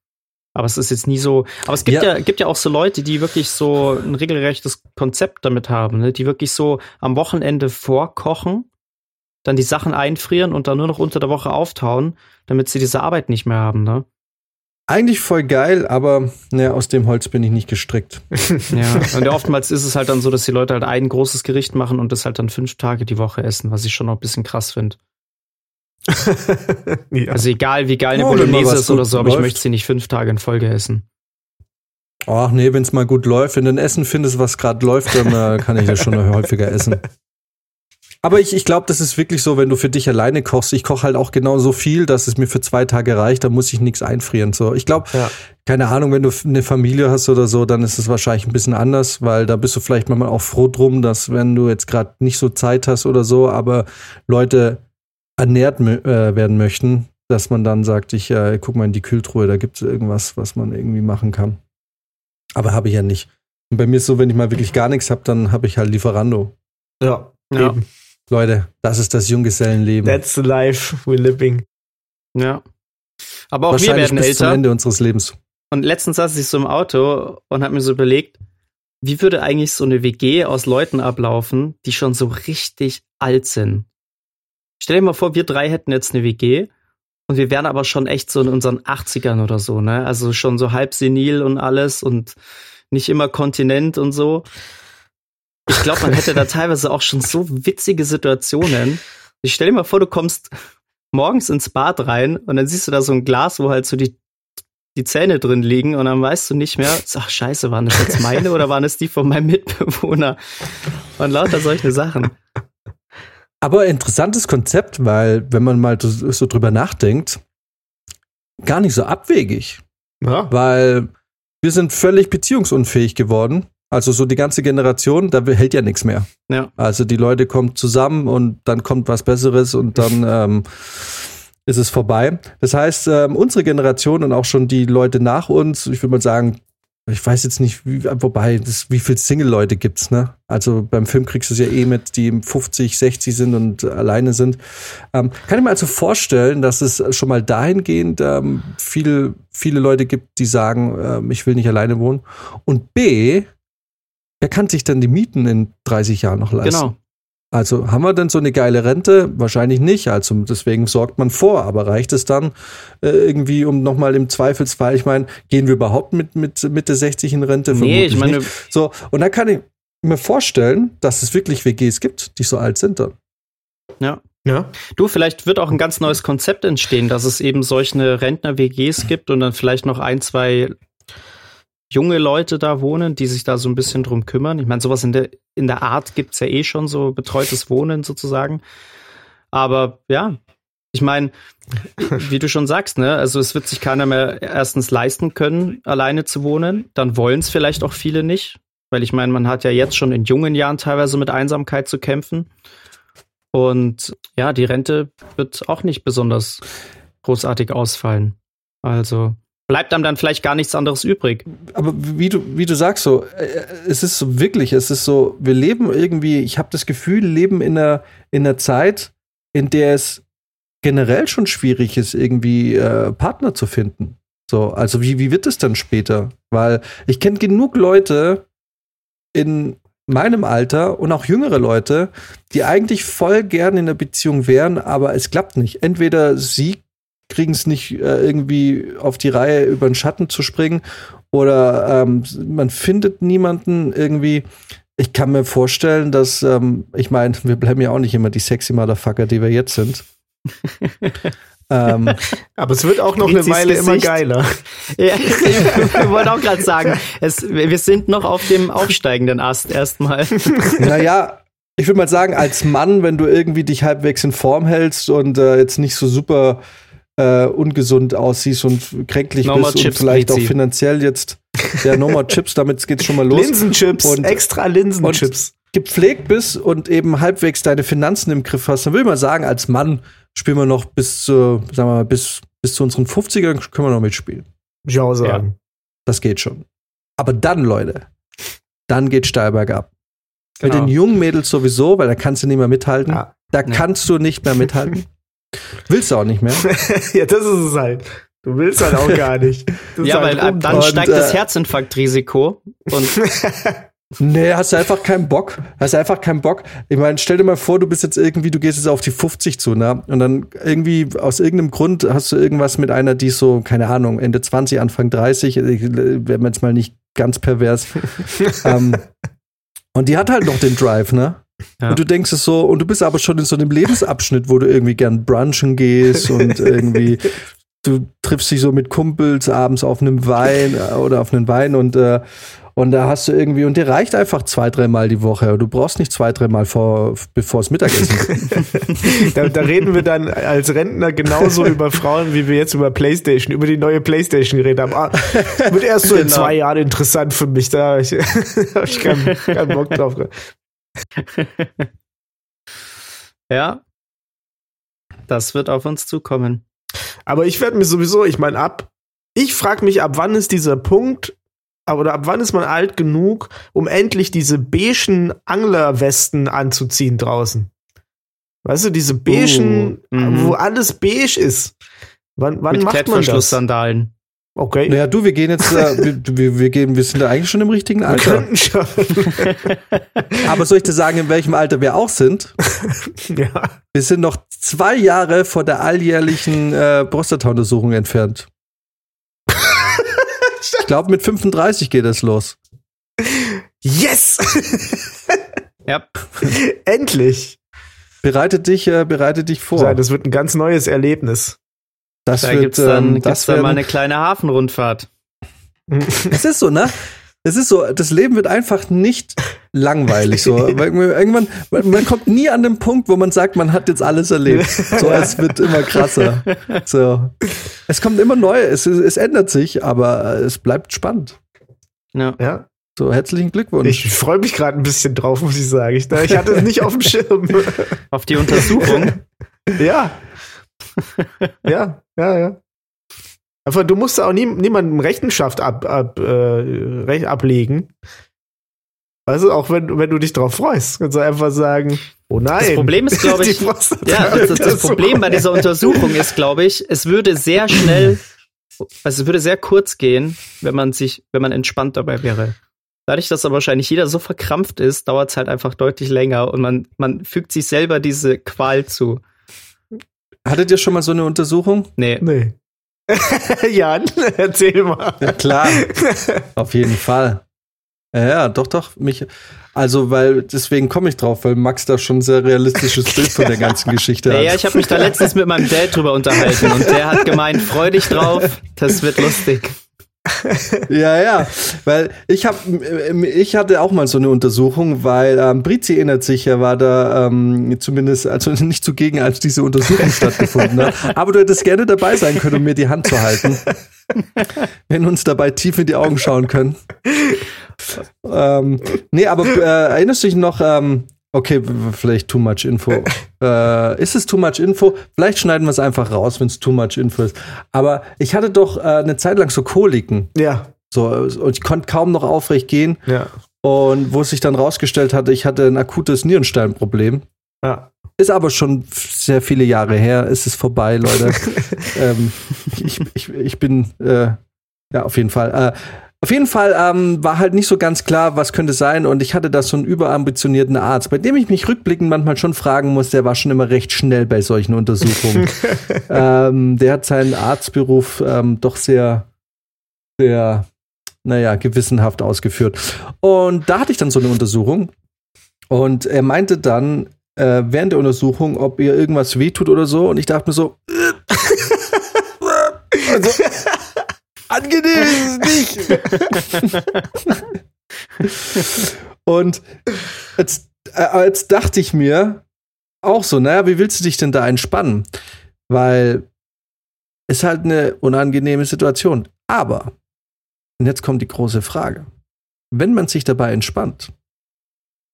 Aber es ist jetzt nie so. Aber es gibt Ja. ja, gibt ja auch so Leute, die wirklich so ein regelrechtes Konzept damit haben, ne? die wirklich so am Wochenende vorkochen, dann die Sachen einfrieren und dann nur noch unter der Woche auftauen, damit sie diese Arbeit nicht mehr haben, ne? Eigentlich voll geil, aber ne, aus dem Holz bin ich nicht gestrickt. Ja. Und oftmals ist es halt dann so, dass die Leute halt ein großes Gericht machen und das halt dann fünf Tage die Woche essen, was ich schon noch ein bisschen krass finde. ja. Also egal, wie geil eine mal Bolognese ist oder so, aber ich läuft. möchte sie nicht fünf Tage in Folge essen. Ach nee, wenn es mal gut läuft, wenn du ein Essen findest, was gerade läuft, dann äh, kann ich das schon häufiger essen. Aber ich, ich glaube, das ist wirklich so, wenn du für dich alleine kochst. Ich koche halt auch genau so viel, dass es mir für zwei Tage reicht, da muss ich nichts einfrieren. So, ich glaube, Ja. keine Ahnung, wenn du eine Familie hast oder so, dann ist es wahrscheinlich ein bisschen anders, weil da bist du vielleicht manchmal auch froh drum, dass wenn du jetzt gerade nicht so Zeit hast oder so, aber Leute ernährt äh, werden möchten, dass man dann sagt, ich äh, guck mal in die Kühltruhe, da gibt es irgendwas, was man irgendwie machen kann. Aber habe ich ja nicht. Und bei mir ist so, wenn ich mal wirklich gar nichts habe, dann habe ich halt Lieferando. ja. Ja. Eben. Leute, das ist das Junggesellenleben. That's the life we're living. Ja. Aber auch wir Wahrscheinlich werden bis zum älter. Ende unseres Lebens. Und letztens saß ich so im Auto und habe mir so überlegt, wie würde eigentlich so eine WG aus Leuten ablaufen, die schon so richtig alt sind? Stell dir mal vor, wir drei hätten jetzt eine WG und wir wären aber schon echt so in unseren 80ern oder so, ne? Also schon so halb senil und alles und nicht immer Kontinent und so. Ich glaube, man hätte da teilweise auch schon so witzige Situationen. Ich stell dir mal vor, du kommst morgens ins Bad rein und dann siehst du da so ein Glas, wo halt so die die Zähne drin liegen und dann weißt du nicht mehr, ach scheiße, waren das jetzt meine oder waren es die von meinem Mitbewohner? Und lauter solche Sachen. Aber interessantes Konzept, weil wenn man mal so, drüber nachdenkt, gar nicht so abwegig. Ja. Weil wir sind völlig beziehungsunfähig geworden. Also so die ganze Generation, da hält ja nichts mehr. Ja. Also die Leute kommen zusammen und dann kommt was Besseres und dann ähm, ist es vorbei. Das heißt, ähm, unsere Generation und auch schon die Leute nach uns, ich würde mal sagen, ich weiß jetzt nicht, wie, wobei, das, wie viele Single-Leute gibt's, ne? Also beim Film kriegst du es ja eh mit, die 50, 60 sind und alleine sind. Ähm, kann ich mir also vorstellen, dass es schon mal dahingehend ähm, viele, viele Leute gibt, die sagen, ähm, ich will nicht alleine wohnen. Und B, wer kann sich dann die Mieten in 30 Jahren noch leisten? Genau. Also haben wir denn so eine geile Rente? Wahrscheinlich nicht. Also deswegen sorgt man vor. Aber reicht es dann äh, irgendwie, um nochmal im Zweifelsfall, ich meine, gehen wir überhaupt mit, mit Mitte 60 in Rente? Nee, ich Vermutlich meine, nicht. So, und dann kann ich mir vorstellen, dass es wirklich WGs gibt, die so alt sind dann. ja. Ja. Du, vielleicht wird auch ein ganz neues Konzept entstehen, dass es eben solche Rentner-WGs gibt und dann vielleicht noch ein, zwei junge Leute da wohnen, die sich da so ein bisschen drum kümmern. Ich meine, sowas in der, in der Art gibt's ja eh schon, so betreutes Wohnen sozusagen. Aber ja, ich meine, wie du schon sagst, ne, also es wird sich keiner mehr erstens leisten können, alleine zu wohnen. Dann wollen es vielleicht auch viele nicht. Weil ich meine, man hat ja jetzt schon in jungen Jahren teilweise mit Einsamkeit zu kämpfen. Und ja, die Rente wird auch nicht besonders großartig ausfallen. Also bleibt einem dann vielleicht gar nichts anderes übrig. Aber wie du, wie du sagst, so, äh, es ist so wirklich, es ist so, wir leben irgendwie, ich habe das Gefühl, leben in einer, in einer Zeit, in der es generell schon schwierig ist, irgendwie äh, Partner zu finden. So, also wie, wie wird es dann später? Weil ich kenne genug Leute in meinem Alter und auch jüngere Leute, die eigentlich voll gern in der Beziehung wären, aber es klappt nicht. Entweder sie kriegen es nicht äh, irgendwie auf die Reihe, über den Schatten zu springen, oder ähm, man findet niemanden irgendwie. Ich kann mir vorstellen, dass, ähm, ich meine, wir bleiben ja auch nicht immer die sexy Motherfucker, die wir jetzt sind. ähm, Aber es wird auch noch eine Weile immer Gesicht. geiler. Ja, ich wollte auch gerade sagen, es, wir sind noch auf dem aufsteigenden Ast erstmal. naja, ich würde mal sagen, als Mann, wenn du irgendwie dich halbwegs in Form hältst und äh, jetzt nicht so super äh, ungesund aussiehst und kränklich No bist Chips, und vielleicht auch finanziell jetzt der No more Chips, damit geht's schon mal los. Linsenchips, Und- extra Linsenchips. gepflegt bist und eben halbwegs deine Finanzen im Griff hast, dann will ich mal sagen, als Mann spielen wir noch bis zu, sagen wir mal, bis, bis zu unseren 50ern können wir noch mitspielen. Ich auch sagen. Das geht schon. Aber dann, Leute, dann geht steil bergab. Mit Genau. den jungen Mädels sowieso, weil da kannst du nicht mehr mithalten. Ja. Da Nee. kannst du nicht mehr mithalten. Willst du auch nicht mehr. ja, das ist es halt. Du willst halt auch gar nicht. Ja, halt weil ab dann steigt äh, das Herzinfarktrisiko. Und Nee, hast du einfach keinen Bock. Hast du einfach keinen Bock. Ich meine, stell dir mal vor, du bist jetzt irgendwie, du gehst jetzt auf die 50 zu, ne? Und dann irgendwie aus irgendeinem Grund hast du irgendwas mit einer, die so, keine Ahnung, Ende 20, Anfang 30, ich- werden wir jetzt mal nicht ganz pervers. ähm, und die hat halt noch den Drive, ne? Ja. Und du denkst es so, und du bist aber schon in so einem Lebensabschnitt, wo du irgendwie gern brunchen gehst und irgendwie du triffst dich so mit Kumpels abends auf einem Wein äh, oder auf einen Wein und äh, und da hast du irgendwie, und dir reicht einfach zwei, dreimal die Woche. Du brauchst nicht zwei, dreimal vor, bevor es Mittagessen ist. da, da reden wir dann als Rentner genauso über Frauen, wie wir jetzt über Playstation, über die neue Playstation geredet haben. Ah, wird erst so in Genau. zwei Jahren interessant für mich. Da habe ich, hab ich keinen, keinen Bock drauf. ja, das wird auf uns zukommen. Aber ich werde mir sowieso, ich meine, ab, ich frage mich, ab wann ist dieser Punkt, oder ab wann ist man alt genug, um endlich diese beigen Anglerwesten anzuziehen draußen? Weißt du, diese beigen, Uh, mhm. wo alles beige ist. Wann, wann Mit macht man das? Klettverschlusssandalen. Okay. naja, du, wir gehen jetzt, äh, wir, wir, wir, gehen, wir sind da eigentlich schon im richtigen Wir Alter. könnten schon. Aber soll ich dir sagen, in welchem Alter wir auch sind? ja. Wir sind noch zwei Jahre vor der alljährlichen äh, Prostata-Untersuchung entfernt. ich glaube, mit 35 geht es los. Yes! Ja, Endlich! Bereite dich, äh, bereite dich vor. So, das wird ein ganz neues Erlebnis. Das da wird, gibt's dann, ähm, gibt's das dann mal eine kleine Hafenrundfahrt. Es ist so, ne? Es ist so, das Leben wird einfach nicht langweilig. So. Irgendwann, man man kommt nie an den Punkt, wo man sagt, man hat jetzt alles erlebt. So, es wird immer krasser. So. Es kommt immer neu, es, es ändert sich, aber es bleibt spannend. Ja. Ja. So, herzlichen Glückwunsch. Ich freue mich gerade ein bisschen drauf, muss ich sagen. Ich, ich hatte es nicht auf dem Schirm. Auf die Untersuchung. ja. Ja, ja, ja. Aber du musst auch nie, niemandem Rechenschaft ab, ab, äh, ablegen. Also auch wenn, wenn du dich drauf freust, kannst du einfach sagen, oh nein. Das Problem ist, glaube ich, Ja, das, das, das Problem bei dieser Untersuchung ist, glaube ich, es würde sehr schnell, also es würde sehr kurz gehen, wenn man sich, wenn man entspannt dabei wäre. Dadurch, dass aber wahrscheinlich jeder so verkrampft ist, dauert es halt einfach deutlich länger und man, man fügt sich selber diese Qual zu. Hattet ihr schon mal so eine Untersuchung? Nee. Nee. Jan, erzähl mal. Ja, klar. Auf jeden Fall. Ja, ja, doch, doch. Mich, also, weil, deswegen komme ich drauf, weil Max da schon ein sehr realistisches Bild von der ganzen Geschichte hat. Naja, ich habe mich da letztens mit meinem Dad drüber unterhalten und der hat gemeint, freu dich drauf, das wird lustig. Ja, ja, weil ich habe, ich hatte auch mal so eine Untersuchung, weil ähm, Brizi erinnert sich, er war da ähm, zumindest, also nicht zugegen, als diese Untersuchung stattgefunden hat. Aber du hättest gerne dabei sein können, um mir die Hand zu halten. Wenn uns dabei tief in die Augen schauen können. ähm, nee, aber äh, erinnerst du dich noch, ähm, okay, vielleicht too much info. äh, ist es too much info? Vielleicht schneiden wir es einfach raus, wenn es too much info ist. Aber ich hatte doch äh, eine Zeit lang so Koliken. Ja, So, und ich konnte kaum noch aufrecht gehen. ja, Und wo es sich dann rausgestellt hatte, ich hatte ein akutes Nierensteinproblem. ja. Ist aber schon sehr viele Jahre her. Es ist vorbei, Leute. ähm, ich, ich, ich bin, äh, ja, auf jeden Fall. Äh, auf jeden Fall ähm, war halt nicht so ganz klar, was könnte sein. Und ich hatte da so einen überambitionierten Arzt, bei dem ich mich rückblickend manchmal schon fragen muss, der war schon immer recht schnell bei solchen Untersuchungen. ähm, der hat seinen Arztberuf ähm, doch sehr, sehr, naja, gewissenhaft ausgeführt. Und da hatte ich dann so eine Untersuchung. Und er meinte dann äh, während der Untersuchung, ob ihr irgendwas wehtut oder so. Und ich dachte mir so, also, angenehm ist es nicht. Und jetzt, äh, jetzt dachte ich mir auch so, naja, wie willst du dich denn da entspannen? Weil es halt eine unangenehme Situation. Aber, und jetzt kommt die große Frage, wenn man sich dabei entspannt,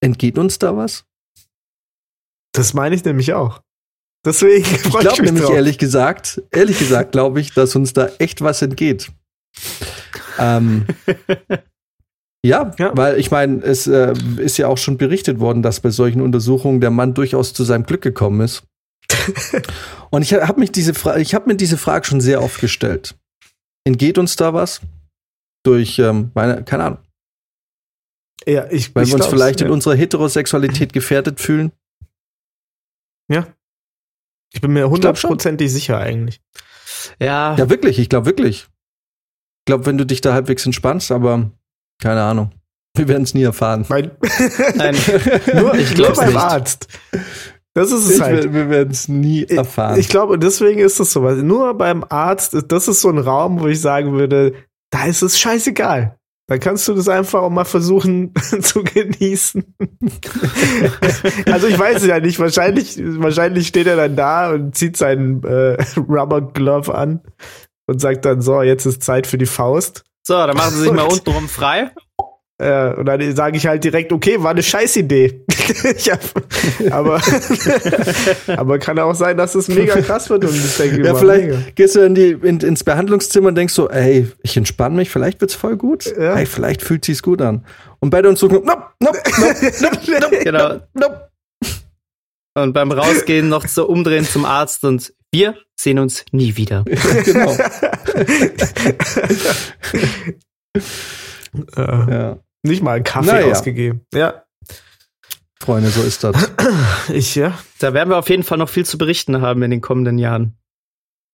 entgeht uns da was? Das meine ich nämlich auch. Deswegen Ich glaube nämlich drauf. ehrlich gesagt, ehrlich gesagt glaube ich, dass uns da echt was entgeht. Ähm, Ja, Ja. weil ich meine, es äh, ist ja auch schon berichtet worden, dass bei solchen Untersuchungen der Mann durchaus zu seinem Glück gekommen ist. Und ich habe mich diese Frage, ich habe mir diese Frage schon sehr oft gestellt. Entgeht uns da was? Durch ähm, meine, keine Ahnung, Ja, ich, weil ich wir uns vielleicht ja. in unserer Heterosexualität gefährdet fühlen. Ja. Ich bin mir hundertprozentig sicher eigentlich. Ja, Ja, wirklich, ich glaube wirklich. Ich glaube, wenn du dich da halbwegs entspannst, aber keine Ahnung. Wir werden es nie erfahren. Mein, nein, nur, Ich nur glaub's beim nicht. Arzt. Das ist es Ich, halt. wir wir werden es nie erfahren. Ich glaube, deswegen ist das so. Weil nur beim Arzt, das ist so ein Raum, wo ich sagen würde, da ist es scheißegal. Da kannst du das einfach auch mal versuchen zu genießen. also ich weiß es ja nicht. Wahrscheinlich, wahrscheinlich steht er dann da und zieht seinen äh, Rubber Glove an und sagt dann so, jetzt ist Zeit für die Faust. so, dann machen sie sich mal untenrum frei. Äh, und dann sage ich halt direkt, okay, war eine Scheißidee. aber, aber kann auch sein, dass es mega krass wird und ich denke, ja, vielleicht mega. gehst du in die, in, ins Behandlungszimmer und denkst so, ey, ich entspanne mich, vielleicht wird's voll gut. Ja. Ey, vielleicht fühlt sich's gut an. Und bei der Untersuchung, nope, nope, nope, nope, nope, Genau. nope. Und beim Rausgehen noch so umdrehen zum Arzt und wir sehen uns nie wieder. genau. Äh, Ja. nicht mal einen Kaffee Naja. ausgegeben. Ja, Freunde, so ist das. ich, ja. Da werden wir auf jeden Fall noch viel zu berichten haben in den kommenden Jahren.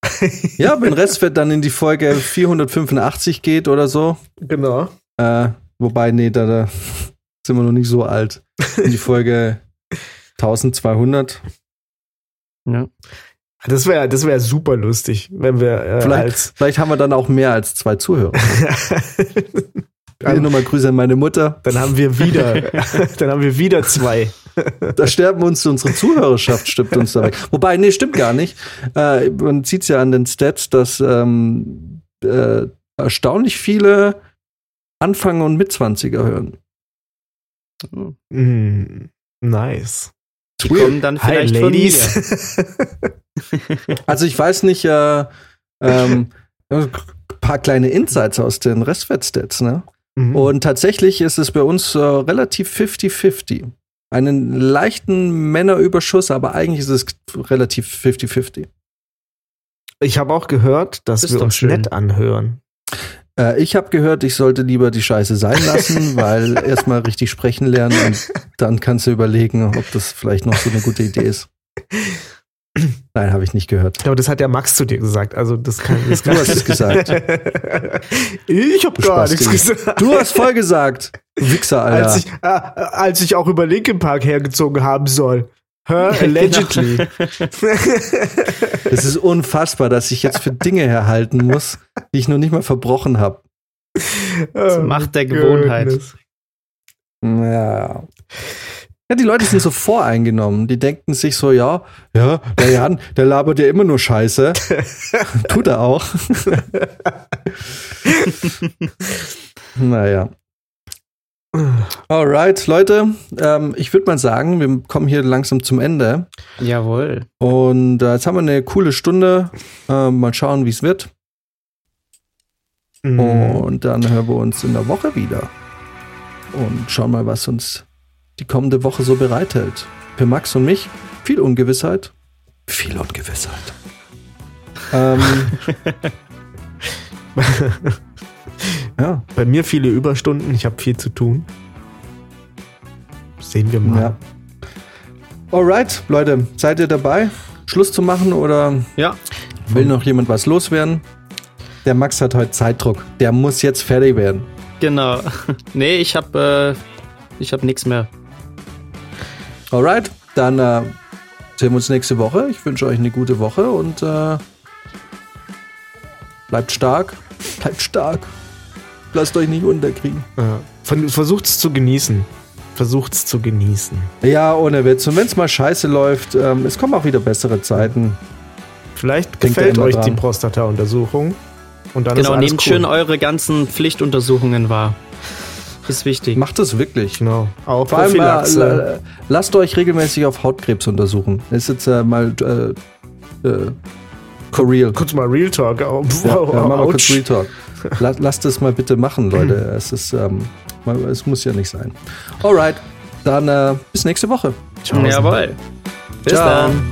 Ja, wenn Restwert dann in die Folge 485 geht oder so. Genau. Äh, wobei, nee, da, da sind wir noch nicht so alt. In die Folge 1200. Ja. Das wäre das wär super lustig, wenn wir äh, Vielleicht, vielleicht haben wir dann auch mehr als zwei Zuhörer. Dann, nochmal Grüße an meine Mutter. dann haben wir wieder dann haben wir wieder zwei. Da sterben uns unsere Zuhörerschaft, stimmt uns da weg. Wobei, nee, stimmt gar nicht. Äh, man sieht es ja an den Stats, dass ähm, äh, erstaunlich viele Anfang- und Mitzwanziger hören. Mm, nice. Die kommen dann Hi vielleicht von mir. Ladies. Also ich weiß nicht, äh, ähm, ein paar kleine Insights aus den Restwert-Stats, ne? Mhm. Und tatsächlich ist es bei uns äh, relativ 50-50. Einen leichten Männerüberschuss, aber eigentlich ist es relativ 50-50. ich habe auch gehört, dass Ist wir doch uns schön. nett anhören. Äh, ich habe gehört, ich sollte lieber die Scheiße sein lassen, weil erstmal richtig sprechen lernen und dann kannst du überlegen, ob das vielleicht noch so eine gute Idee ist. Nein, habe ich nicht gehört. Aber das hat ja Max zu dir gesagt. Also das kann, das Du hast es gesagt. ich habe gar nichts gesagt. Du hast voll gesagt. Wichser, Alter. als ich, äh, als ich auch über Linkin Park hergezogen haben soll. Hä? Allegedly. Es ist unfassbar, dass ich jetzt für Dinge herhalten muss, die ich noch nicht mal verbrochen habe. Oh, Macht der Gewohnheit. Ja. Ja, die Leute sind so voreingenommen. Die denken sich so, ja, ja, der Jan, der labert ja immer nur Scheiße. Tut er auch. naja. Alright, Leute, ähm, ich würde mal sagen, wir kommen hier langsam zum Ende. Jawohl. Und äh, jetzt haben wir eine coole Stunde. Äh, mal schauen, wie es wird. Mm. Und dann hören wir uns in der Woche wieder. Und schauen mal, was uns die kommende Woche so bereithält. Für Max und mich viel Ungewissheit. Viel Ungewissheit. Ähm, ja, Bei mir viele Überstunden, ich habe viel zu tun. Sehen wir mal. ja. Alright, Leute, seid ihr dabei? Schluss zu machen oder Ja. will noch jemand was loswerden? Der Max hat heute Zeitdruck. Der muss jetzt fertig werden. Genau. Nee, ich hab, äh, ich hab nichts mehr. Alright, dann äh, sehen wir uns nächste Woche. Ich wünsche euch eine gute Woche und äh, bleibt stark. Bleibt stark. Lasst euch nicht unterkriegen. Ja. Von- Versucht's zu genießen. Versucht's zu genießen. Ja, ohne Witz. Und wenn es mal scheiße läuft, ähm, es kommen auch wieder bessere Zeiten. Vielleicht Denkt gefällt euch dran. die Prostata-Untersuchung. Und dann Genau, ist alles nehmt cool. schön eure ganzen Pflichtuntersuchungen wahr. Ist wichtig. Macht das wirklich. Genau. Auch Vor allem äh, lasst euch regelmäßig auf Hautkrebs untersuchen. Das ist jetzt äh, mal äh, äh. Kurz mal Real Talk. Oh, Ja, wow, ja, machen wir kurz. Real Talk. La- Lasst es mal bitte machen, Leute. Es ist, ähm, Es muss ja nicht sein. Alright, dann äh, bis nächste Woche. Ciao. Jawohl. Bis Ciao. dann.